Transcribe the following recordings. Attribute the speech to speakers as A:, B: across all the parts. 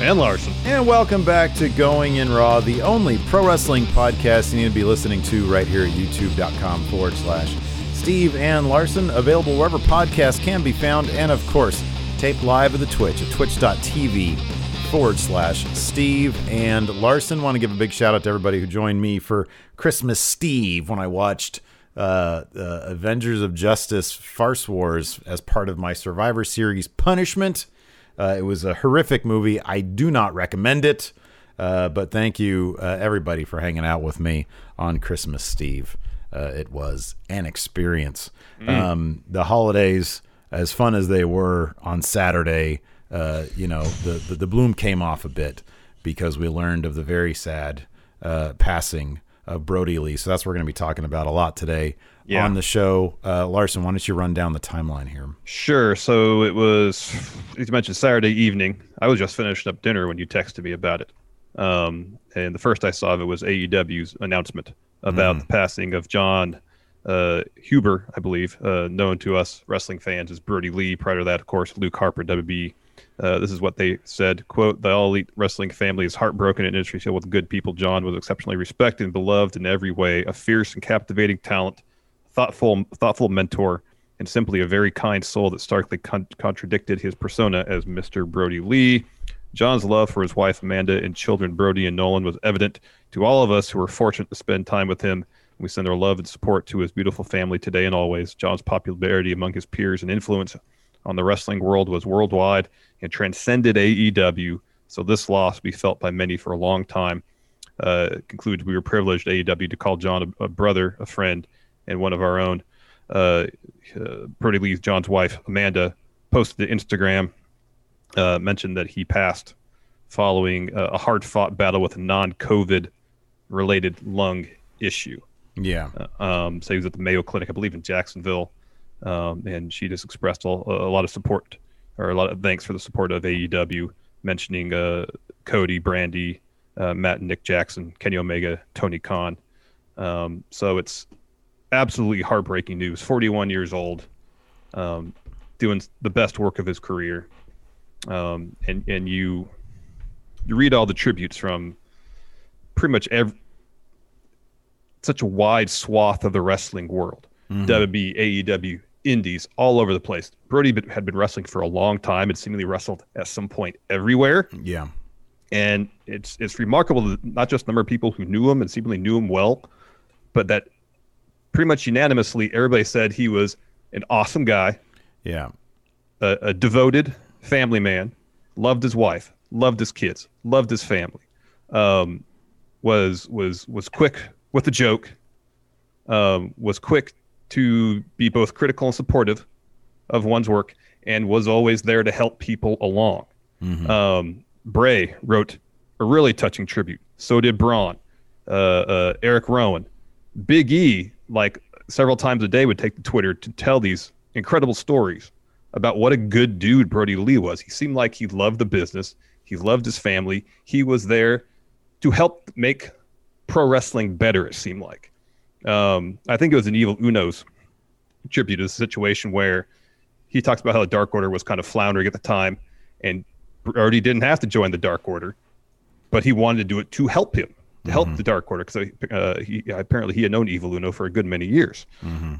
A: And Larson.
B: And welcome back to Going in Raw, the only pro wrestling podcast you need to be listening to right here at youtube.com forward slash Steve and Larson. Available wherever podcasts can be found. And of course, taped live at the Twitch at twitch.tv forward slash Steve and Larson. Want to give a big shout out to everybody who joined me for Christmas Steve when I watched uh, uh, Avengers of Justice Farce Wars as part of my Survivor Series punishment. Uh, it was a horrific movie. I do not recommend it. Uh, but thank you, uh, everybody, for hanging out with me on Christmas Steve. Uh, it was an experience. Mm. Um, the holidays, as fun as they were on Saturday, uh, you know, the, the, the bloom came off a bit because we learned of the very sad uh, passing of Brodie Lee. So that's what we're going to be talking about a lot today yeah. on the show. Uh, Larson, why don't you run down the timeline here?
A: Sure. So it was, as you mentioned, Saturday evening. I was just finishing up dinner when you texted me about it. Um, and the first I saw of it was AEW's announcement about mm. the passing of Jon uh, Huber, I believe, uh, known to us wrestling fans as Brodie Lee. Prior to that, of course, Luke Harper, WB. Uh, this is what they said, quote, the all elite wrestling family is heartbroken and industry filled with good people. Jon was exceptionally respected and beloved in every way, a fierce and captivating talent thoughtful, thoughtful mentor, and simply a very kind soul that starkly con- contradicted his persona as Mr. Brodie Lee. Jon's love for his wife Amanda and children Brodie and Nolan was evident to all of us who were fortunate to spend time with him. We send our love and support to his beautiful family today and always. Jon's popularity among his peers and influence on the wrestling world was worldwide and transcended AEW. So this loss will be felt by many for a long time. Uh, concludes we were privileged AEW to call Jon a, a brother, a friend, and one of our own, uh, uh, Lee's Jon's wife, Amanda, posted to Instagram, uh, mentioned that he passed following a, a hard fought battle with a non COVID related lung issue.
B: Yeah.
A: Uh, um, so he was at the Mayo Clinic, I believe, in Jacksonville. Um, and she just expressed a, a, lot of support or a lot of thanks for the support of AEW, mentioning uh, Cody, Brandi, uh, Matt and Nick Jackson, Kenny Omega, Tony Khan. Um, so it's absolutely heartbreaking news. 41 years old, um, doing the best work of his career, um, and and you you read all the tributes from pretty much every such a wide swath of the wrestling world. Mm-hmm. WWE, AEW, Indies, all over the place. Brodie had been wrestling for a long time and seemingly wrestled at some point everywhere.
B: Yeah.
A: And it's it's remarkable that not just the number of people who knew him and seemingly knew him well, but that pretty much unanimously, everybody said he was an awesome guy.
B: Yeah.
A: A, a, devoted family man, loved his wife, loved his kids, loved his family. Um, was was was quick with a joke. Um, was quick to be both critical and supportive of one's work, and was always there to help people along. Mm-hmm. Um, Bray wrote a really touching tribute. So did Braun, uh, uh, Eric Rowan, Big E like several times a day would take to Twitter to tell these incredible stories about what a good dude Brodie Lee was. He seemed like he loved the business. He loved his family. He was there to help make pro wrestling better. It seemed like, Um, I think it was an Evil Uno's tribute to the situation where he talks about how the Dark Order was kind of floundering at the time, and Brodie didn't have to join the Dark Order, but he wanted to do it to help him, to help the Dark Order, because uh, he apparently he had known Evil Uno for a good many years.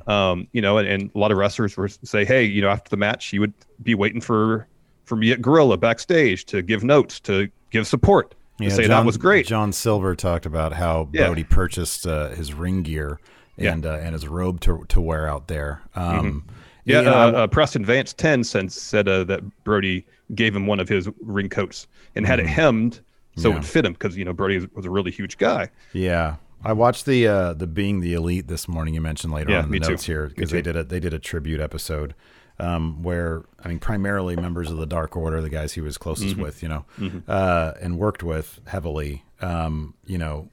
A: Um, you know, and, and a lot of wrestlers were say, hey, you know, after the match, he would be waiting for for me at Gorilla backstage to give notes, to give support, to say that was great.
B: John Silver talked about how
A: Yeah.
B: Brodie purchased uh, his ring gear
A: Yeah.
B: and uh, and his robe to to wear out there. Um,
A: Yeah,
B: you know,
A: uh, uh, Preston Vance ten since said uh, that Brodie gave him one of his ring coats and had it hemmed so it fit him because you know Brodie was a really huge guy.
B: Yeah, I watched the uh, the being the elite this morning. You mentioned later
A: Yeah,
B: on in the
A: me too.
B: notes here because they did a they did a tribute episode um, where I mean primarily members of the Dark Order, the guys he was closest
A: Mm-hmm.
B: with, you know, uh, and worked with heavily. Um, you know,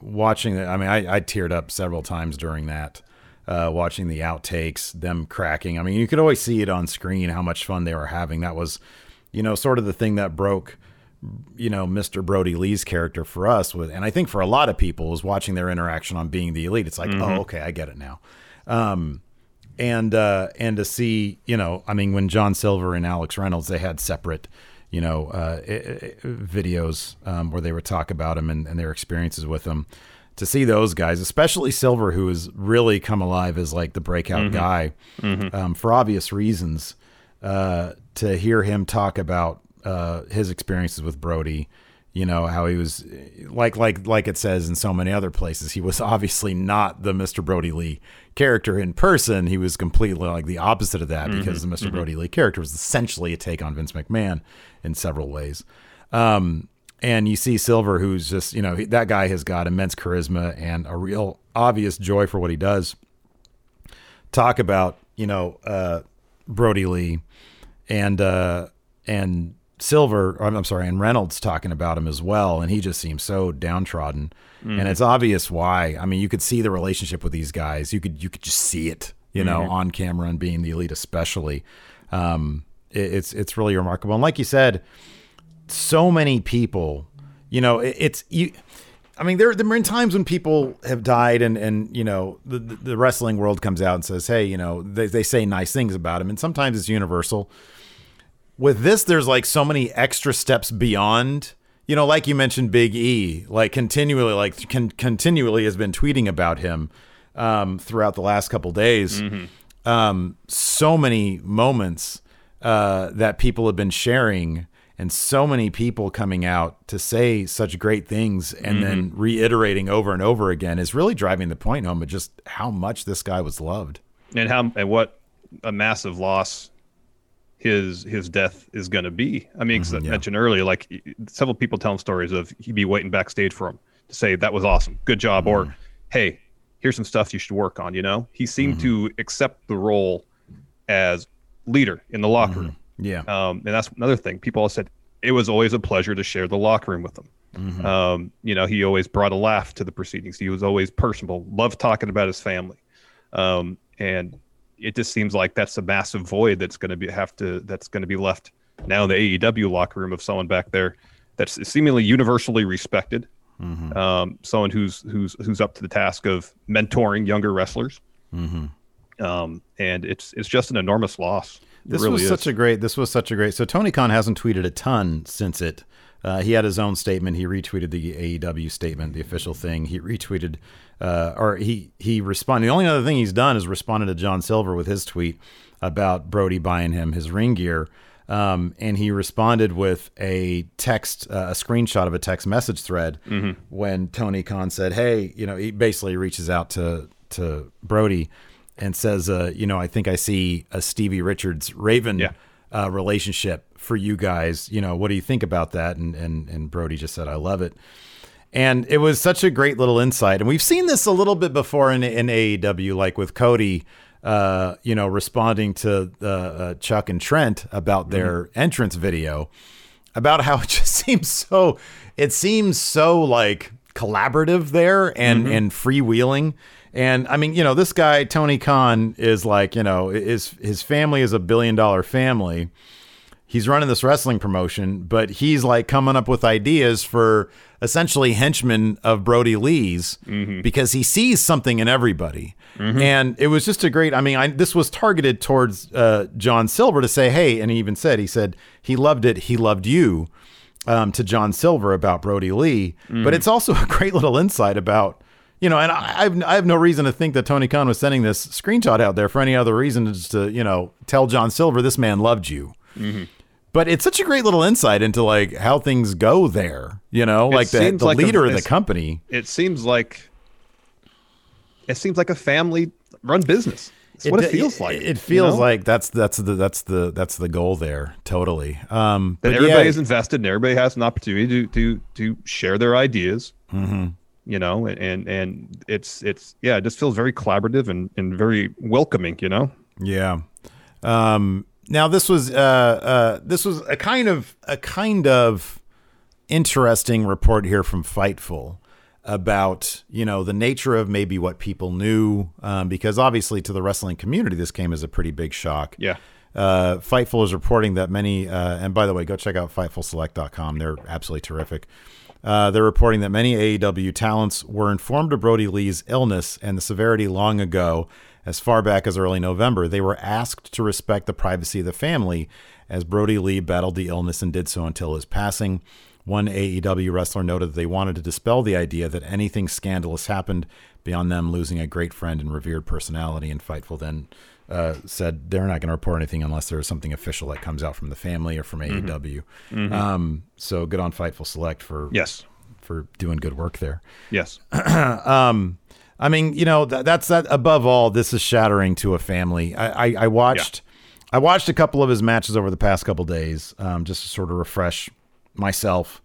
B: watching that. I mean, I, I teared up several times during that. Uh, watching the outtakes, them cracking. I mean, you could always see it on screen how much fun they were having. That was, you know, sort of the thing that broke you know Mr. Brodie Lee's character for us with, and I think for a lot of people was watching their interaction on being the elite. It's like, oh, okay, I get it now. Um, and uh, and to see, you know, I mean, when John Silver and Alex Reynolds they had separate, you know, uh, videos um, where they would talk about him and, and their experiences with him. To see those guys, especially Silver, who has really come alive as like the breakout guy um, for obvious reasons, uh, to hear him talk about uh, his experiences with Brodie, you know how he was like like like it says in so many other places, he was obviously not the Mr. Brodie Lee character in person. He was completely like the opposite of that because the mister Brodie Lee character was essentially a take on Vince McMahon in several ways. Um, and you see Silver, who's just you know he- that guy has got immense charisma and a real obvious joy for what he does talk about you know uh, Brodie Lee and uh, and Silver. I'm, I'm sorry, and Reynolds talking about him as well, and he just seems so downtrodden. And it's obvious why. I mean, you could see the relationship with these guys. You could you could just see it, you know, on camera and being the elite, especially. Um, it, it's it's really remarkable. And like you said, so many people, you know, it, it's you. I mean, there there have been times when people have died, and and you know, the the the wrestling world comes out and says, hey, you know, they they say nice things about him, and sometimes it's universal. With this, there's like so many extra steps beyond. You know, like you mentioned, Big E, like continually, like con- continually has been tweeting about him um, throughout the last couple days. Um, so many moments uh, that people have been sharing, and so many people coming out to say such great things, and then reiterating over and over again is really driving the point home of just how much this guy was loved.
A: and how and what a massive loss his his death is going to be. I mean, 'cause I mentioned earlier, like several people telling stories of he'd be waiting backstage for him to say that was awesome, good job, or hey, here's some stuff you should work on. You know, he seemed to accept the role as leader in the locker room.
B: Yeah.
A: Um, and that's another thing. People have said it was always a pleasure to share the locker room with him. Um, you know, he always brought a laugh to the proceedings. He was always personable, loved talking about his family. Um, and it just seems like that's a massive void that's going to be have to that's going to be left now in the AEW locker room of someone back there that's seemingly universally respected. Um, someone who's who's who's up to the task of mentoring younger wrestlers. Um, and it's it's just an enormous loss. It
B: This
A: really
B: was
A: is.
B: such a great. This was such a great. So Tony Khan hasn't tweeted a ton since it. Uh, he had his own statement. He retweeted the AEW statement, the official thing. He retweeted, uh, or he he responded. The only other thing he's done is responded to John Silver with his tweet about Brodie buying him his ring gear. Um, and he responded with a text, uh, a screenshot of a text message thread when Tony Khan said, "Hey, you know," he basically reaches out to to Brodie and says, uh, "You know, I think I see a Stevie Richards Raven
A: Yeah.
B: Uh, relationship for you guys. You know, what do you think about that?" And and and Brodie just said, "I love it." And it was such a great little insight. And we've seen this a little bit before in, in AEW, like with Cody, uh, you know, responding to uh, uh, Chuck and Trent about their entrance video, about how it just seems so, it seems so like collaborative there and, and freewheeling. And I mean, you know, this guy, Tony Khan, is like, you know, his, his family is a billion dollar family he's running this wrestling promotion, but he's like coming up with ideas for essentially henchmen of Brodie Lee's because he sees something in everybody. And it was just a great. I mean, I, this was targeted towards uh, John Silver to say, "Hey," and he even said, "He said he loved it. He loved you." Um, to John Silver about Brodie Lee, but it's also a great little insight about you know, and I, I've I have no reason to think that Tony Khan was sending this screenshot out there for any other reason just to you know tell John Silver this man loved you. But it's such a great little insight into like how things go there. You know, like the, the
A: like a-
B: leader of the company.
A: It seems like it seems like a family run business. It's what it, feels like.
B: It,
A: you
B: feels
A: know?
B: like that's that's the that's the that's the goal there. Totally. Um,
A: that
B: but
A: everybody
B: yeah,
A: is invested and everybody has an opportunity to to to share their ideas.
B: Mm-hmm.
A: You know, and and it's it's yeah, it just feels very collaborative and and very welcoming. You know.
B: Yeah. Um, now this was uh, uh, this was a kind of a kind of interesting report here from Fightful about you know the nature of maybe what people knew um, because obviously to the wrestling community this came as a pretty big shock.
A: Yeah.
B: Uh, Fightful is reporting that many, uh, and by the way, go check out FightfulSelect.com. They're absolutely terrific. Uh, they're reporting that many AEW talents were informed of Brodie Lee's illness and the severity long ago, as far back as early November. They were asked to respect the privacy of the family as Brodie Lee battled the illness and did so until his passing. One AEW wrestler noted that they wanted to dispel the idea that anything scandalous happened beyond them losing a great friend and revered personality. And Fightful then uh, said they're not going to report anything unless there's something official that comes out from the family or from AEW. Um, so good on Fightful Select for
A: Yes.
B: for doing good work there.
A: Yes.
B: I mean, you know, that, that's that. Above all, this is shattering to a family. I, I, I watched, I watched a couple of his matches over the past couple days, um, just to sort of refresh myself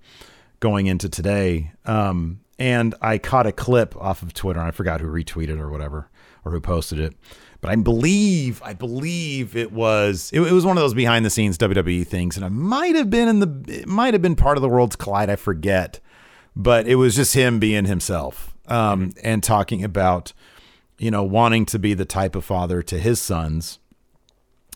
B: going into today. Um, and I caught a clip off of Twitter. And I forgot who retweeted or whatever, or who posted it. But I believe, I believe it was, it, it was one of those behind the scenes WWE things, and it might have been in the, it might have been part of the World's Collide. I forget but it was just him being himself um, and talking about you know wanting to be the type of father to his sons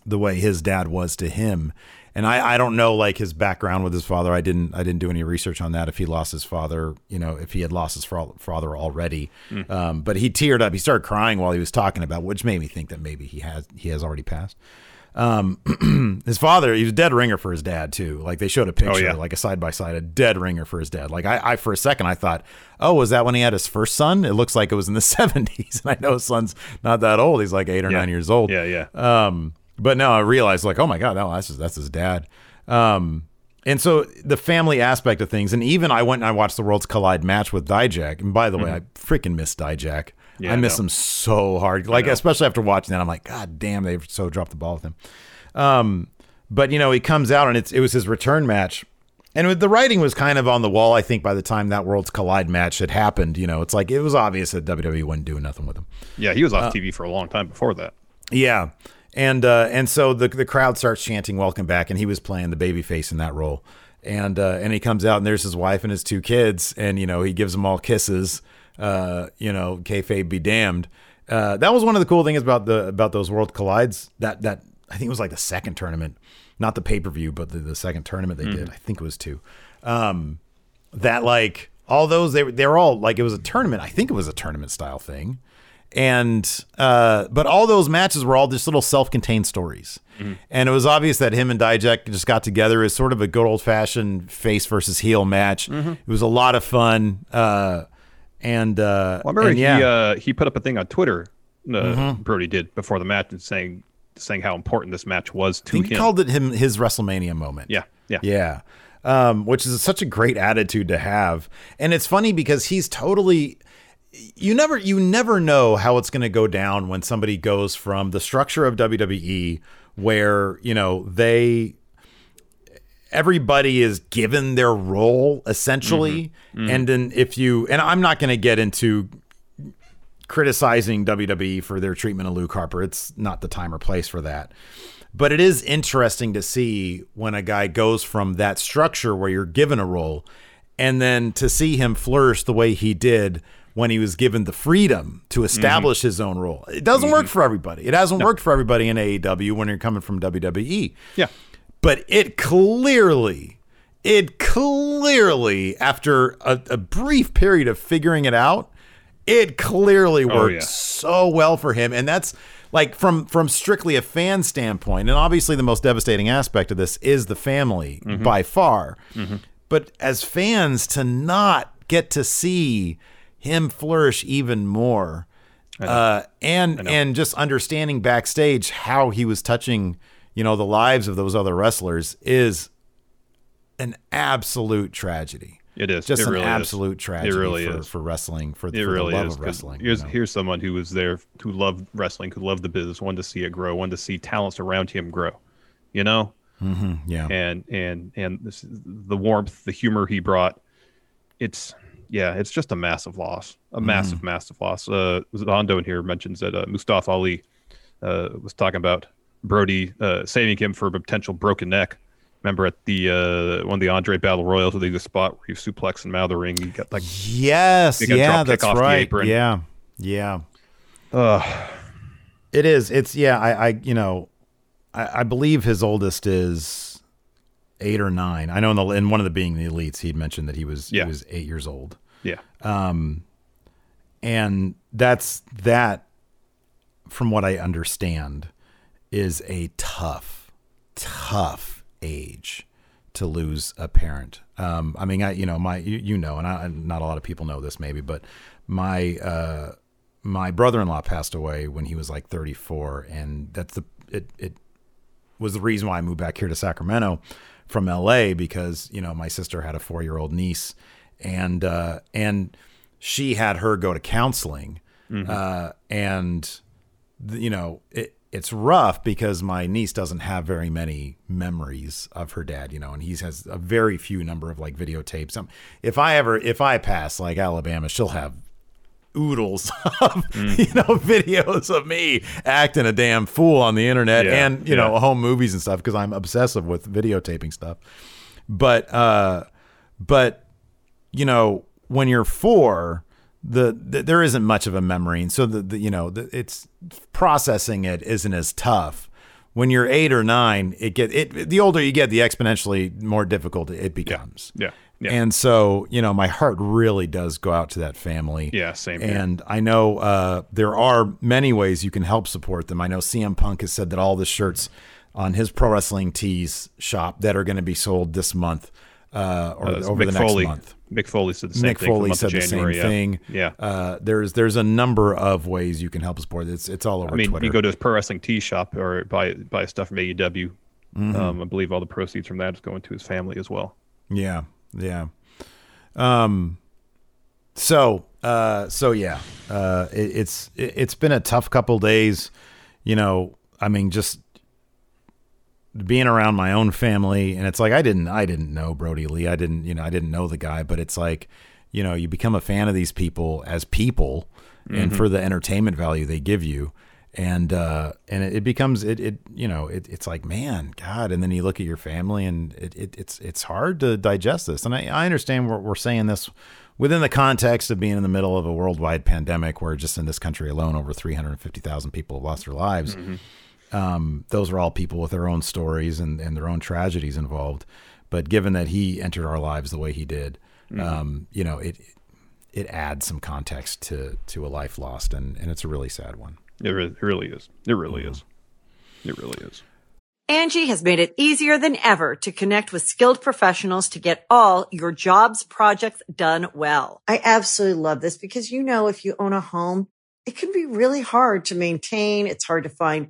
B: the way his dad was to him and I, I don't know like his background with his father i didn't i didn't do any research on that if he lost his father you know if he had lost his father already um, but he teared up he started crying while he was talking about which made me think that maybe he has he has already passed um, his father, he was a dead ringer for his dad too. Like they showed a picture,
A: yeah.
B: like a side by side, a dead ringer for his dad. Like I, I, for a second, I thought, oh, was that when he had his first son? It looks like it was in the seventies, and I know his son's not that old. He's like eight or
A: Yeah.
B: nine years old.
A: Yeah. Yeah.
B: Um, but now I realized, like, oh my god, no, that's his, that's his dad. Um, and so the family aspect of things, and even I went and I watched the Worlds Collide match with Dijak. And by the way, I freaking miss Dijak.
A: Yeah,
B: I miss
A: I
B: him so hard. Like especially after watching that, I'm like, God damn, they've so dropped the ball with him. Um, but you know, he comes out and it's it was his return match. And the writing was kind of on the wall, I think, by the time that Worlds Collide match had happened. You know, it's like it was obvious that WWE wasn't doing nothing with him.
A: Yeah. He was
B: uh,
A: off TV for a long time before that.
B: Yeah. And uh, and so the the crowd starts chanting "Welcome back," and he was playing the baby face in that role. And uh, and he comes out and there's his wife and his two kids, and you know he gives them all kisses. Uh, you know, kayfabe be damned. Uh, that was one of the cool things about the about those World Collides. That that I think it was like the second tournament, not the pay per view, but the, the second tournament they did. I think it was two. Um, that like all those they they were all like it was a tournament. I think it was a tournament style thing, and uh, but all those matches were all just little self contained stories, and it was obvious that him and Dijak just got together as sort of a good old fashioned face versus heel match. It was a lot of fun, uh, and uh,
A: Well, I remember
B: and
A: he
B: yeah,
A: uh, he put up a thing on Twitter. Uh,
B: Mm-hmm.
A: Brodie did before the match and saying saying how important this match was to
B: think
A: him.
B: he called it him his WrestleMania moment.
A: yeah, yeah,
B: Yeah. Um, which is such a great attitude to have. And it's funny because he's totally you never you never know how it's going to go down when somebody goes from the structure of WWE where, you know, they everybody is given their role essentially mm-hmm. Mm-hmm. and then if you and I'm not going to get into criticizing WWE for their treatment of Luke Harper. It's not the time or place for that. But it is interesting to see when a guy goes from that structure where you're given a role and then to see him flourish the way he did when he was given the freedom to mm-hmm. establish his own role. It doesn't work mm-hmm. for everybody. It hasn't worked for everybody in AEW when you're coming from WWE.
A: yeah.
B: but it clearly, it clearly, after a, a brief period of figuring it out, it clearly oh, worked
A: Oh, yeah.
B: so well for him. And that's like from from strictly a fan standpoint, and obviously the most devastating aspect of this is the family
A: Mm-hmm.
B: by far. Mm-hmm. But as fans, to not get to see him flourish even more, uh, and and just understanding backstage how he was touching, you know, the lives of those other wrestlers is an absolute tragedy.
A: It is.
B: Just
A: It
B: an
A: really is.
B: absolute tragedy
A: really
B: for,
A: is.
B: for wrestling, for,
A: It
B: for
A: really
B: the love
A: is.
B: of wrestling. you
A: Here's
B: know?
A: here's someone who was there, who loved wrestling, who loved the business, wanted to see it grow, wanted to see talents around him grow. You know,
B: yeah.
A: and and and this, the warmth, the humor he brought. It's yeah, it's just a massive loss, a
B: Mm-hmm.
A: massive, massive loss. Uh, Zondo in here mentions that uh, Mustafa Ali uh, was talking about Brodie uh, saving him for a potential broken neck. Remember at the uh, one of the Andre Battle Royals, where they did a spot where he suplex and out of the ring, he got like
B: Yes,
A: got
B: yeah, that's right. Yeah, yeah.
A: uh,
B: It is. It's yeah. I, I you know, I, I believe his oldest is eight or nine. I know in the in one of the being the elites, he'd mentioned that he was
A: Yeah.
B: he was eight years old,
A: yeah, Um,
B: and that's that. From what I understand, is a tough, tough age to lose a parent. Um, I mean, I you know my you, you know, and I, not a lot of people know this maybe, but my uh, my brother-in-law passed away when he was like 34, and that's the it it was the reason why I moved back here to Sacramento from LA because you know my sister had a four year old niece, and uh, and she had her go to counseling, uh, and you know it. It's rough because my niece doesn't have very many memories of her dad, you know, and he has a very few number of like videotapes. Um, if I ever, if I pass like Alabama, she'll have oodles of you know videos of me acting a damn fool on the internet
A: Yeah,
B: and you know home movies and stuff because I'm obsessive with videotaping stuff. But uh but you know when you're 4 the, the there isn't much of a memory and so the, the you know the, it's processing it isn't as tough. When you're 8 or 9 it get it the older you get the exponentially more difficult it becomes.
A: yeah, yeah.
B: And so, you know, my heart really does go out to that family.
A: Yeah, same here.
B: And I know uh, there are many ways you can help support them. I know CM Punk has said that all the shirts on his Pro Wrestling Tees shop that are going to be sold this month uh, or
A: Uh,
B: over
A: Mick
B: the next
A: Foley.
B: month.
A: Mick Foley said the same
B: Nick
A: thing. the
B: Foley
A: month
B: said the same
A: January, yeah.
B: thing.
A: Yeah.
B: Uh, there's there's a number of ways you can help support. It's it's all over
A: I mean,
B: Twitter.
A: you go to his pro wrestling tee shop or buy buy stuff from AEW.
B: Mm-hmm.
A: Um, I believe all the proceeds from that is going to his family as well.
B: Yeah, yeah. Um. So, uh, so yeah, uh, it, it's it, it's been a tough couple days. You know, I mean, just being around my own family, and it's like I didn't I didn't know Brodie Lee. I didn't you know I didn't know the guy, but it's like you know you become a fan of these people as people, and for the entertainment value they give you. And uh, and it, it becomes it, it you know it, it's like man God. And then you look at your family and it, it it's it's hard to digest this. And I, I understand we're, we're saying this within the context of being in the middle of a worldwide pandemic where just in this country alone over 350,000 people have lost their lives um, those are all people with their own stories and, and their own tragedies involved. But given that he entered our lives the way he did, um, you know, it it adds some context to to a life lost, and, and it's a really sad one.
A: It, re- it really is. It really
B: Mm-hmm.
A: is. It really is.
C: Angie has made it easier than ever to connect with skilled professionals to get all your jobs projects done well. I absolutely love this because, you know, if you own a home, it can be really hard to maintain. It's hard to find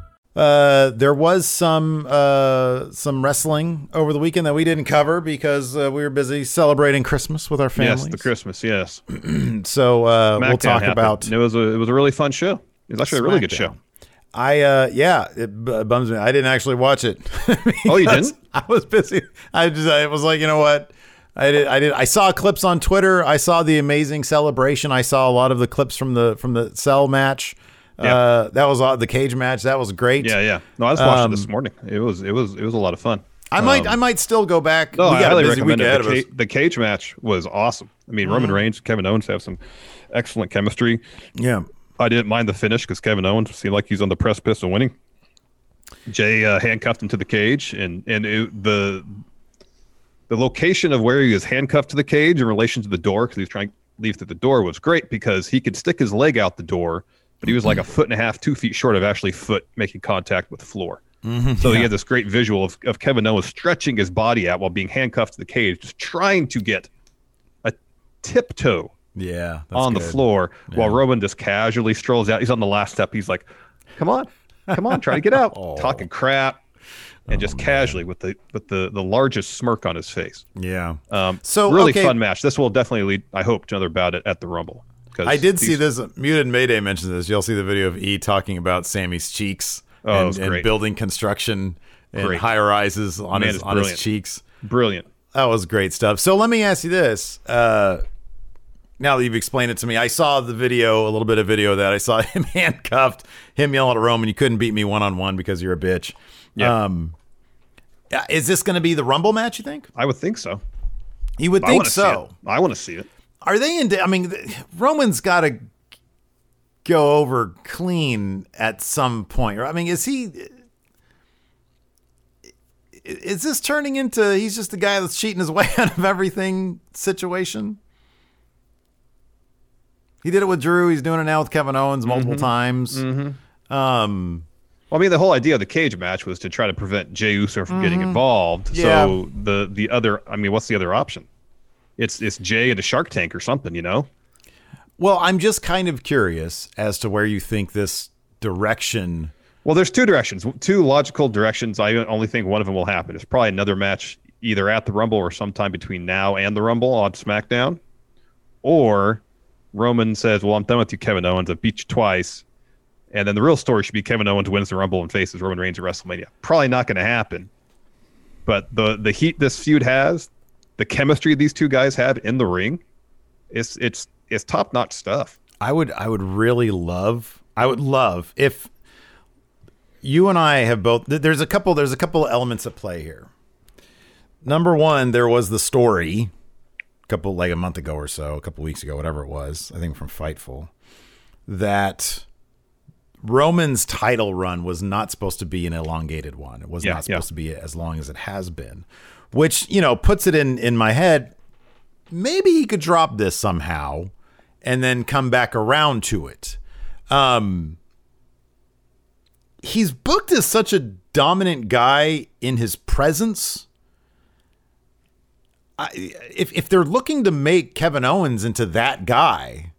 B: Uh, there was some uh, some wrestling over the weekend that we didn't cover because uh, we were busy celebrating Christmas with our families.
A: Yes, the Christmas. Yes.
B: so uh, we'll talk
A: happened.
B: about.
A: It was a it was a really fun show. It was actually a really good show.
B: I uh yeah, it b- bums me. I didn't actually watch it.
A: Oh, you didn't?
B: I was busy. I just I was like, you know what? I did. I did. I saw clips on Twitter. I saw the amazing celebration. I saw a lot of the clips from the from the cell match.
A: Yeah.
B: Uh, that was uh, the cage match. That was great.
A: Yeah, yeah. No, I was watching
B: Um,
A: this morning. It was it was it was a lot of fun.
B: I might. I might still go back.
A: No,
B: we
A: I highly
B: a busy week
A: recommend it. The, ca- the cage match was awesome. I mean, Roman Reigns, Kevin Owens have some excellent chemistry.
B: Yeah.
A: I didn't mind the finish because Kevin Owens seemed like he's on the precipice of winning. Jey uh, handcuffed him to the cage, and and it, the the location of where he was handcuffed to the cage in relation to the door because he was trying to leave through the door was great because he could stick his leg out the door, but he was like a foot and a half, two feet short of actually foot making contact with the floor. So he had this great visual of, of Kevin Owens stretching his body out while being handcuffed to the cage, just trying to get a tiptoe
B: Yeah. that's
A: on the
B: good.
A: floor while Roman just casually strolls out. He's on the last step. He's like, "Come on, come on, try to get out." Talking crap, and just casually with the with the the largest smirk on his face.
B: Yeah.
A: Um,
B: So,
A: really
B: okay.
A: fun match. This will definitely lead. I hope to another bout at, at the Rumble.
B: I did see this. Muted Mayday mentions this. You'll see the video of E talking about Sammy's cheeks
A: Oh,
B: and, and building construction and
A: Great.
B: high rises on
A: Man,
B: his on his cheeks.
A: Brilliant.
B: That was great stuff. So let me ask you this. Uh, now that you've explained it to me, I saw the video, a little bit of video of that. I saw him handcuffed, him yelling at Roman, "You couldn't beat me one on one because you're a bitch."
A: Yeah.
B: Um, is this going to be the Rumble match? You think?
A: I would think so.
B: You would
A: I
B: think
A: want to see
B: so.
A: I want to see it.
B: Are they in? I mean, Roman's got to go over clean at some point. I mean, is he? Is this turning into he's just the guy that's cheating his way out of everything situation? He did it with Drew. He's doing it now with Kevin Owens multiple times. Um,
A: Well, I mean, the whole idea of the cage match was to try to prevent Jey Uso from getting involved.
B: Mm-hmm. Yeah.
A: So the the other, I mean, what's the other option? It's it's Jey at a Shark Tank or something, you know?
B: well, I'm just kind of curious as to where you think this direction.
A: Well, there's two directions, two logical directions. I only think one of them will happen. It's probably another match either at the Rumble or sometime between now and the Rumble on SmackDown. Or Roman says, Well, I'm done with you, Kevin Owens. I've beat you twice. And then the real story should be Kevin Owens wins the Rumble and faces Roman Reigns at WrestleMania. Probably not going to happen. But the the heat this feud has, the chemistry these two guys have in the ring, it's it's it's top notch stuff.
B: I would I would really love I would love if you and I have both there's a couple there's a couple elements at play here. Number 1, there was the story a couple like a month ago or so, a couple weeks ago, whatever it was, I think from Fightful, that Roman's title run was not supposed to be an elongated one. It was
A: Yeah,
B: not
A: yeah.
B: supposed to be as long as it has been, which, you know, puts it in in my head maybe he could drop this somehow and then come back around to it. Um, he's booked as such a dominant guy in his presence. I, if if they're looking to make Kevin Owens into that guy,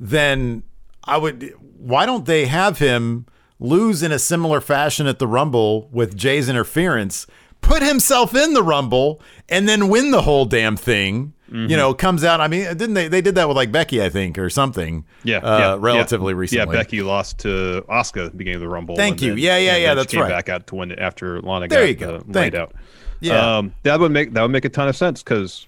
B: then I would. Why don't they have him lose in a similar fashion at the Rumble with Jey's interference, put himself in the Rumble, and then win the whole damn thing?
A: Mm-hmm.
B: You know, comes out. I mean, didn't they? They did that with like Becky, I think, or something.
A: Yeah,
B: uh,
A: yeah,
B: relatively
A: yeah.
B: recently.
A: Yeah, Becky lost to Asuka at the beginning of the Rumble.
B: Thank you.
A: then-
B: Yeah, yeah, yeah, that's
A: came
B: right.
A: Back out to win it after Lana
B: There
A: got
B: you go.
A: uh, laid
B: you.
A: out.
B: Yeah.
A: um, that would make that would make a ton of sense because,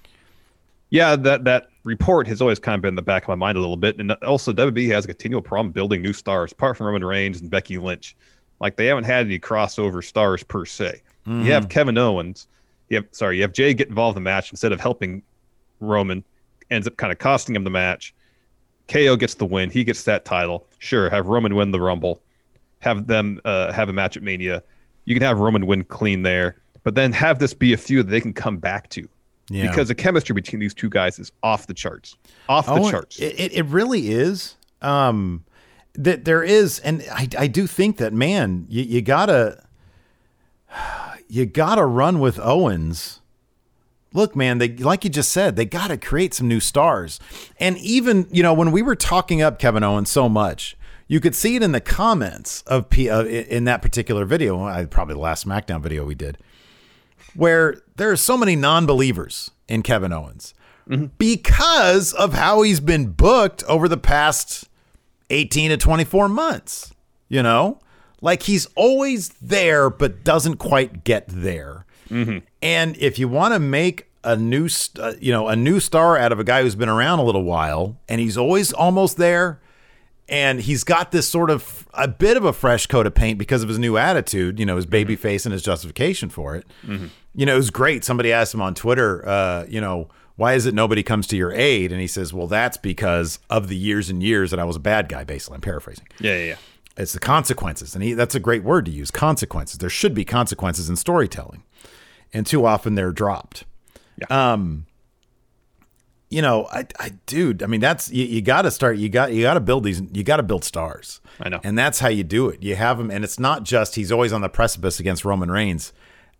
A: yeah, that that report has always kind of been in the back of my mind a little bit, and also WB has a continual problem building new stars, apart from Roman Reigns and Becky Lynch. Like they haven't had any crossover stars per se. You have Kevin Owens. You have sorry, you have Jey get involved in the match instead of helping Roman, ends up kind of costing him the match. KO gets the win. He gets that title. Sure, have Roman win the Rumble. Have them uh, have a match at Mania. You can have Roman win clean there, but then have this be a feud that they can come back to.
B: Yeah.
A: Because the chemistry between these two guys is off the charts. Off the
B: Oh,
A: charts.
B: It, it, it really is. Um, that there is, and I, I do think that man, you, you gotta, you gotta run with Owens. Look, man, they like you just said, they gotta create some new stars. And even you know when we were talking up Kevin Owens so much, you could see it in the comments of P uh, in that particular video. I probably the last SmackDown video we did where there are so many non-believers in Kevin Owens because of how he's been booked over the past 18 to 24 months, you know? Like he's always there but doesn't quite get there. And if you want to make a new, st- uh, you know, a new star out of a guy who's been around a little while and he's always almost there, and he's got this sort of a bit of a fresh coat of paint because of his new attitude, you know, his baby face and his justification for it. You know, it was great. Somebody asked him on Twitter, uh, you know, why is it nobody comes to your aid? And he says, well, that's because of the years and years that I was a bad guy, basically. I'm paraphrasing.
A: yeah, yeah, yeah.
B: It's the consequences. And he, that's a great word to use consequences. There should be consequences in storytelling. And too often they're dropped. Um, you know, I, I, dude, I mean, that's, you, you got to start, you got, you got to build these, you got to build stars.
A: I know.
B: And that's how you do it. You have him, and it's not just he's always on the precipice against Roman Reigns.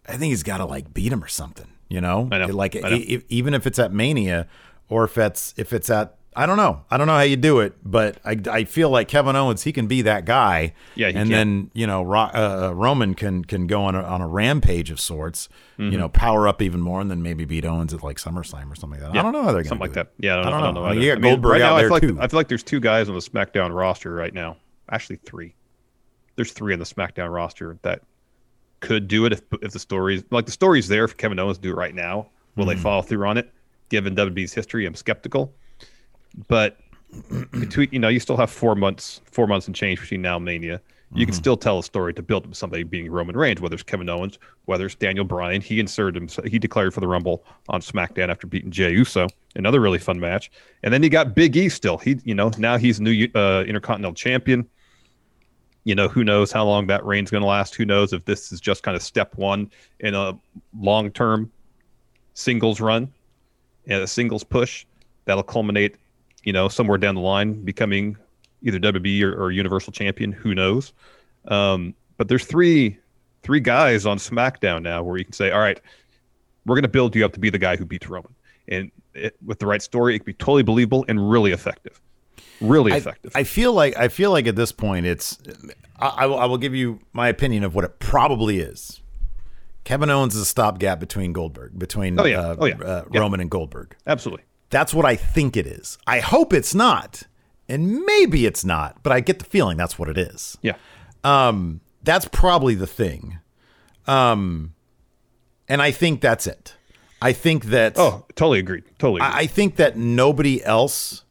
B: I think he's got to like beat him or something, you know?
A: I know.
B: Like,
A: I know.
B: even if it's at Mania or if it's, if it's at, I don't know. I don't know how you do it, but I, I feel like Kevin Owens, he can be that guy.
A: Yeah, he
B: and
A: can.
B: then you know Ro- uh, Roman can can go on a, on a rampage of sorts.
A: Mm-hmm.
B: You know, power up even more, and then maybe beat Owens at like SummerSlam or something like that. I don't know how they're going
A: something like
B: do
A: that. Yeah, I don't,
B: I don't know. You got
A: I mean,
B: Goldberg
A: right
B: out
A: now, I
B: there
A: feel like
B: too.
A: I feel like there's two guys on the SmackDown roster right now. Actually, three. There's three on the SmackDown roster that could do it if if the stories like the story's there for Kevin Owens to do it right now. Will
B: Hmm.
A: they follow through on it? Given WWE's history, I'm skeptical. But between you know, you still have four months, four months and change between now and Mania. You
B: Mm-hmm.
A: can still tell a story to build up somebody being Roman Reigns, whether it's Kevin Owens, whether it's Daniel Bryan. He inserted him, he declared for the Rumble on SmackDown after beating Jey Uso. Another really fun match. And then you got Big E still. He, you know, now he's new uh, Intercontinental Champion. You know, who knows how long that reign's going to last? Who knows if this is just kind of step one in a long term singles run and a singles push that'll culminate, you know, somewhere down the line becoming either WWE or, or Universal Champion. Who knows? Um, but there's three three guys on SmackDown now where you can say, all right, we're going to build you up to be the guy who beats Roman, and it, with the right story, it could be totally believable and really effective. Really
B: I,
A: effective.
B: I feel like I feel like at this point it's I, I will I will give you my opinion of what it probably is. Kevin Owens is a stopgap between Goldberg, between
A: Oh, yeah.
B: uh,
A: Oh, yeah.
B: uh,
A: Yeah.
B: Roman and Goldberg.
A: Absolutely.
B: That's what I think it is. I hope it's not, and maybe it's not, but I get the feeling that's what it is.
A: Yeah.
B: Um, that's probably the thing. Um, and I think that's it. I think that
A: Oh, totally agreed. Totally. Agreed.
B: I I think that nobody else.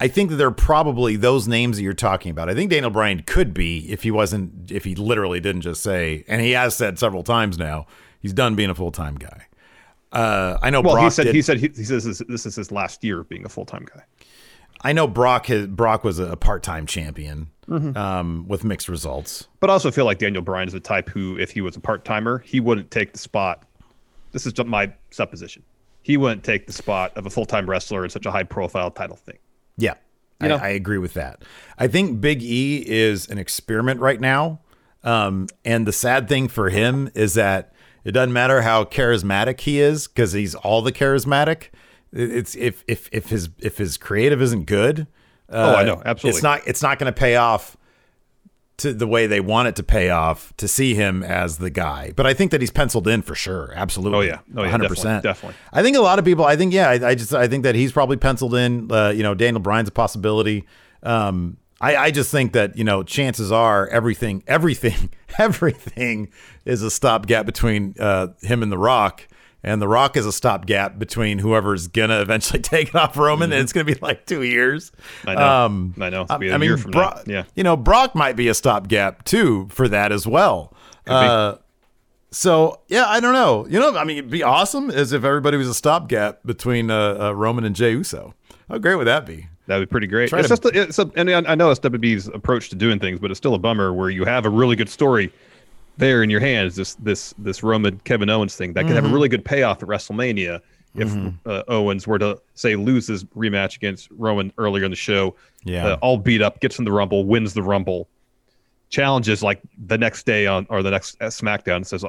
B: I think that there are probably those names that you're talking about. I think Daniel Bryan could be if he wasn't, if he literally didn't just say, and he has said several times now, he's done being a full time guy. Uh, I know
A: well,
B: Brock
A: he said
B: did-
A: he said he, he says this, this is his last year of being a full time guy.
B: I know Brock has, Brock was a part time champion
A: Mm-hmm.
B: um, with mixed results.
A: But I also feel like Daniel Bryan is the type who, if he was a part timer, he wouldn't take the spot. This is just my supposition. He wouldn't take the spot of a full time wrestler in such a high profile title thing.
B: Yeah, I? I agree with that. I think Big E is an experiment right now. Um, and the sad thing for him is that it doesn't matter how charismatic he is because he's all the charismatic. It's if if if his if his creative isn't good.
A: Oh, I
B: uh,
A: know. Absolutely.
B: It's not it's not going to pay off to the way they want it to pay off to see him as the guy. But I think that he's penciled in for sure. Absolutely.
A: Oh, yeah. Oh, yeah,
B: 100%.
A: definitely, definitely.
B: I think a lot of people. I think yeah. I, I just I think that he's probably penciled in. Uh, you know, Daniel Bryan's a possibility. Um, I I just think that you know chances are everything everything everything is a stopgap between uh, him and The Rock. And The Rock is a stopgap between whoever's gonna eventually take it off Roman, and it's gonna be like two years.
A: Mm-hmm. I know. I know. It'll be a year from now. Yeah.
B: you know, Brock might be a stopgap too for that as well. Uh, So yeah, I don't know. You know, I mean, it'd be awesome as if everybody was a stopgap between uh, uh, Roman and Jey Uso. How great would that be?
A: That'd be pretty great. It's
B: to-
A: just, a, it's a, and I know it's WWE's approach to doing things, but it's still a bummer where you have a really good story there in your hands. This this this Roman Kevin Owens thing that could
B: Mm-hmm.
A: have a really good payoff at WrestleMania if uh, Owens were to say lose his rematch against Roman earlier in the show,
B: Yeah.
A: uh, all beat up, gets in the Rumble, wins the Rumble, challenges like the next day on or the next uh, SmackDown and says,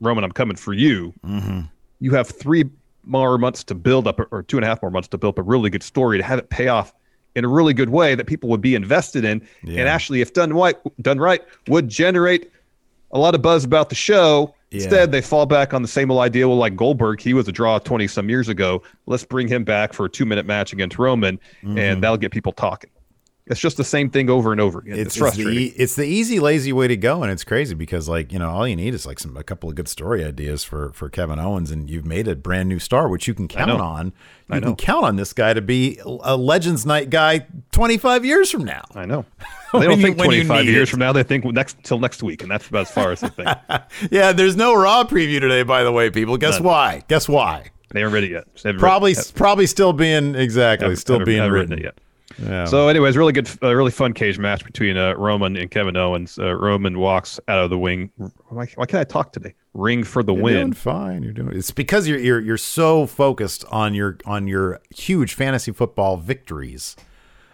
A: "Roman, I'm coming for you."
B: Mm-hmm.
A: you have three more months to build up, or two and a half more months to build up a really good story to have it pay off in a really good way that people would be invested in,
B: Yeah.
A: and actually, if done right, done right, would generate a lot of buzz about the show.
B: Yeah.
A: Instead, they fall back on the same old idea. Well, like Goldberg, he was a draw twenty some years ago. Let's bring him back for a two minute match against Roman,
B: Mm-hmm.
A: and that'll get people talking. It's just the same thing over and over again. It's,
B: It's, it's
A: frustrating.
B: the e- it's the easy, lazy way to go, and it's crazy because like you know all you need is like some a couple of good story ideas for for Kevin Owens, and you've made a brand new star, which you can count on.
A: I
B: You can count on this guy to be a Legends Night guy twenty five years from now.
A: I know. They don't think 25 years
B: it.
A: from now. They think next till next week, and that's about as far as they think.
B: Yeah, there's no Raw preview today, by the way, people. Guess
A: None.
B: why? Guess why?
A: They haven't read it yet.
B: Probably, probably still being exactly
A: haven't-
B: still
A: haven't-
B: being
A: haven't
B: written.
A: it yet.
B: Yeah.
A: So, anyways, really good, uh, really fun cage match between uh, Roman and Kevin Owens. Uh, Roman walks out of the wing. Why, why can't I talk today? Ring for the
B: You're
A: win.
B: doing fine. You're doing. It's because you're you're you're so focused on your on your huge fantasy football victories.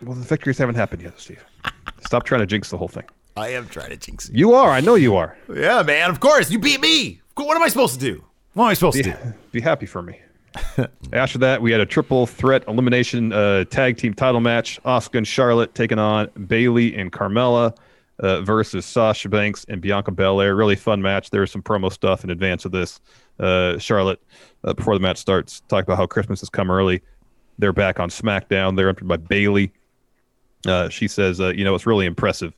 A: Well, the victories haven't happened yet, Steve. Stop trying to jinx the whole thing.
B: I am trying to jinx
A: You are. I know you are.
B: Yeah, man. Of course, you beat me. What am I supposed to do? What am I supposed to do?
A: be happy for me. After that, we had a triple threat elimination uh, tag team title match. Asuka and Charlotte taking on Bayley and Carmella uh, versus Sasha Banks and Bianca Belair. Really fun match. There was some promo stuff in advance of this. Uh, Charlotte, uh, before the match starts, talked about how Christmas has come early. They're back on SmackDown. They're entered by Bayley. Uh, she says, uh, you know, it's really impressive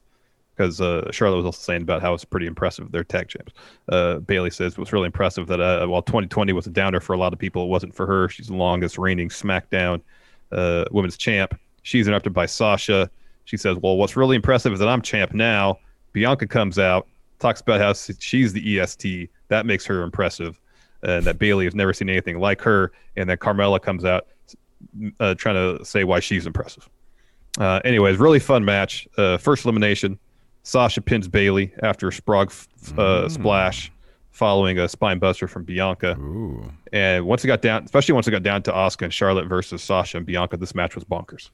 A: because uh, Charlotte was also saying about how it's pretty impressive they're tag champs. Uh, Bayley says it was really impressive that uh, while 2020 was a downer for a lot of people, it wasn't for her. She's the longest reigning SmackDown uh, Women's Champ. She's interrupted by Sasha. She says, "Well, what's really impressive is that I'm champ now." Bianca comes out, talks about how she's the EST. That makes her impressive, and that Bayley has never seen anything like her. And then Carmella comes out, uh, trying to say why she's impressive. Uh, anyways, really fun match. Uh, first elimination. Sasha pins Bayley after a Sprague f- uh, splash, following a spine buster from Bianca.
B: Ooh.
A: And once it got down, especially once it got down to Asuka and Charlotte versus Sasha and Bianca, this match was bonkers,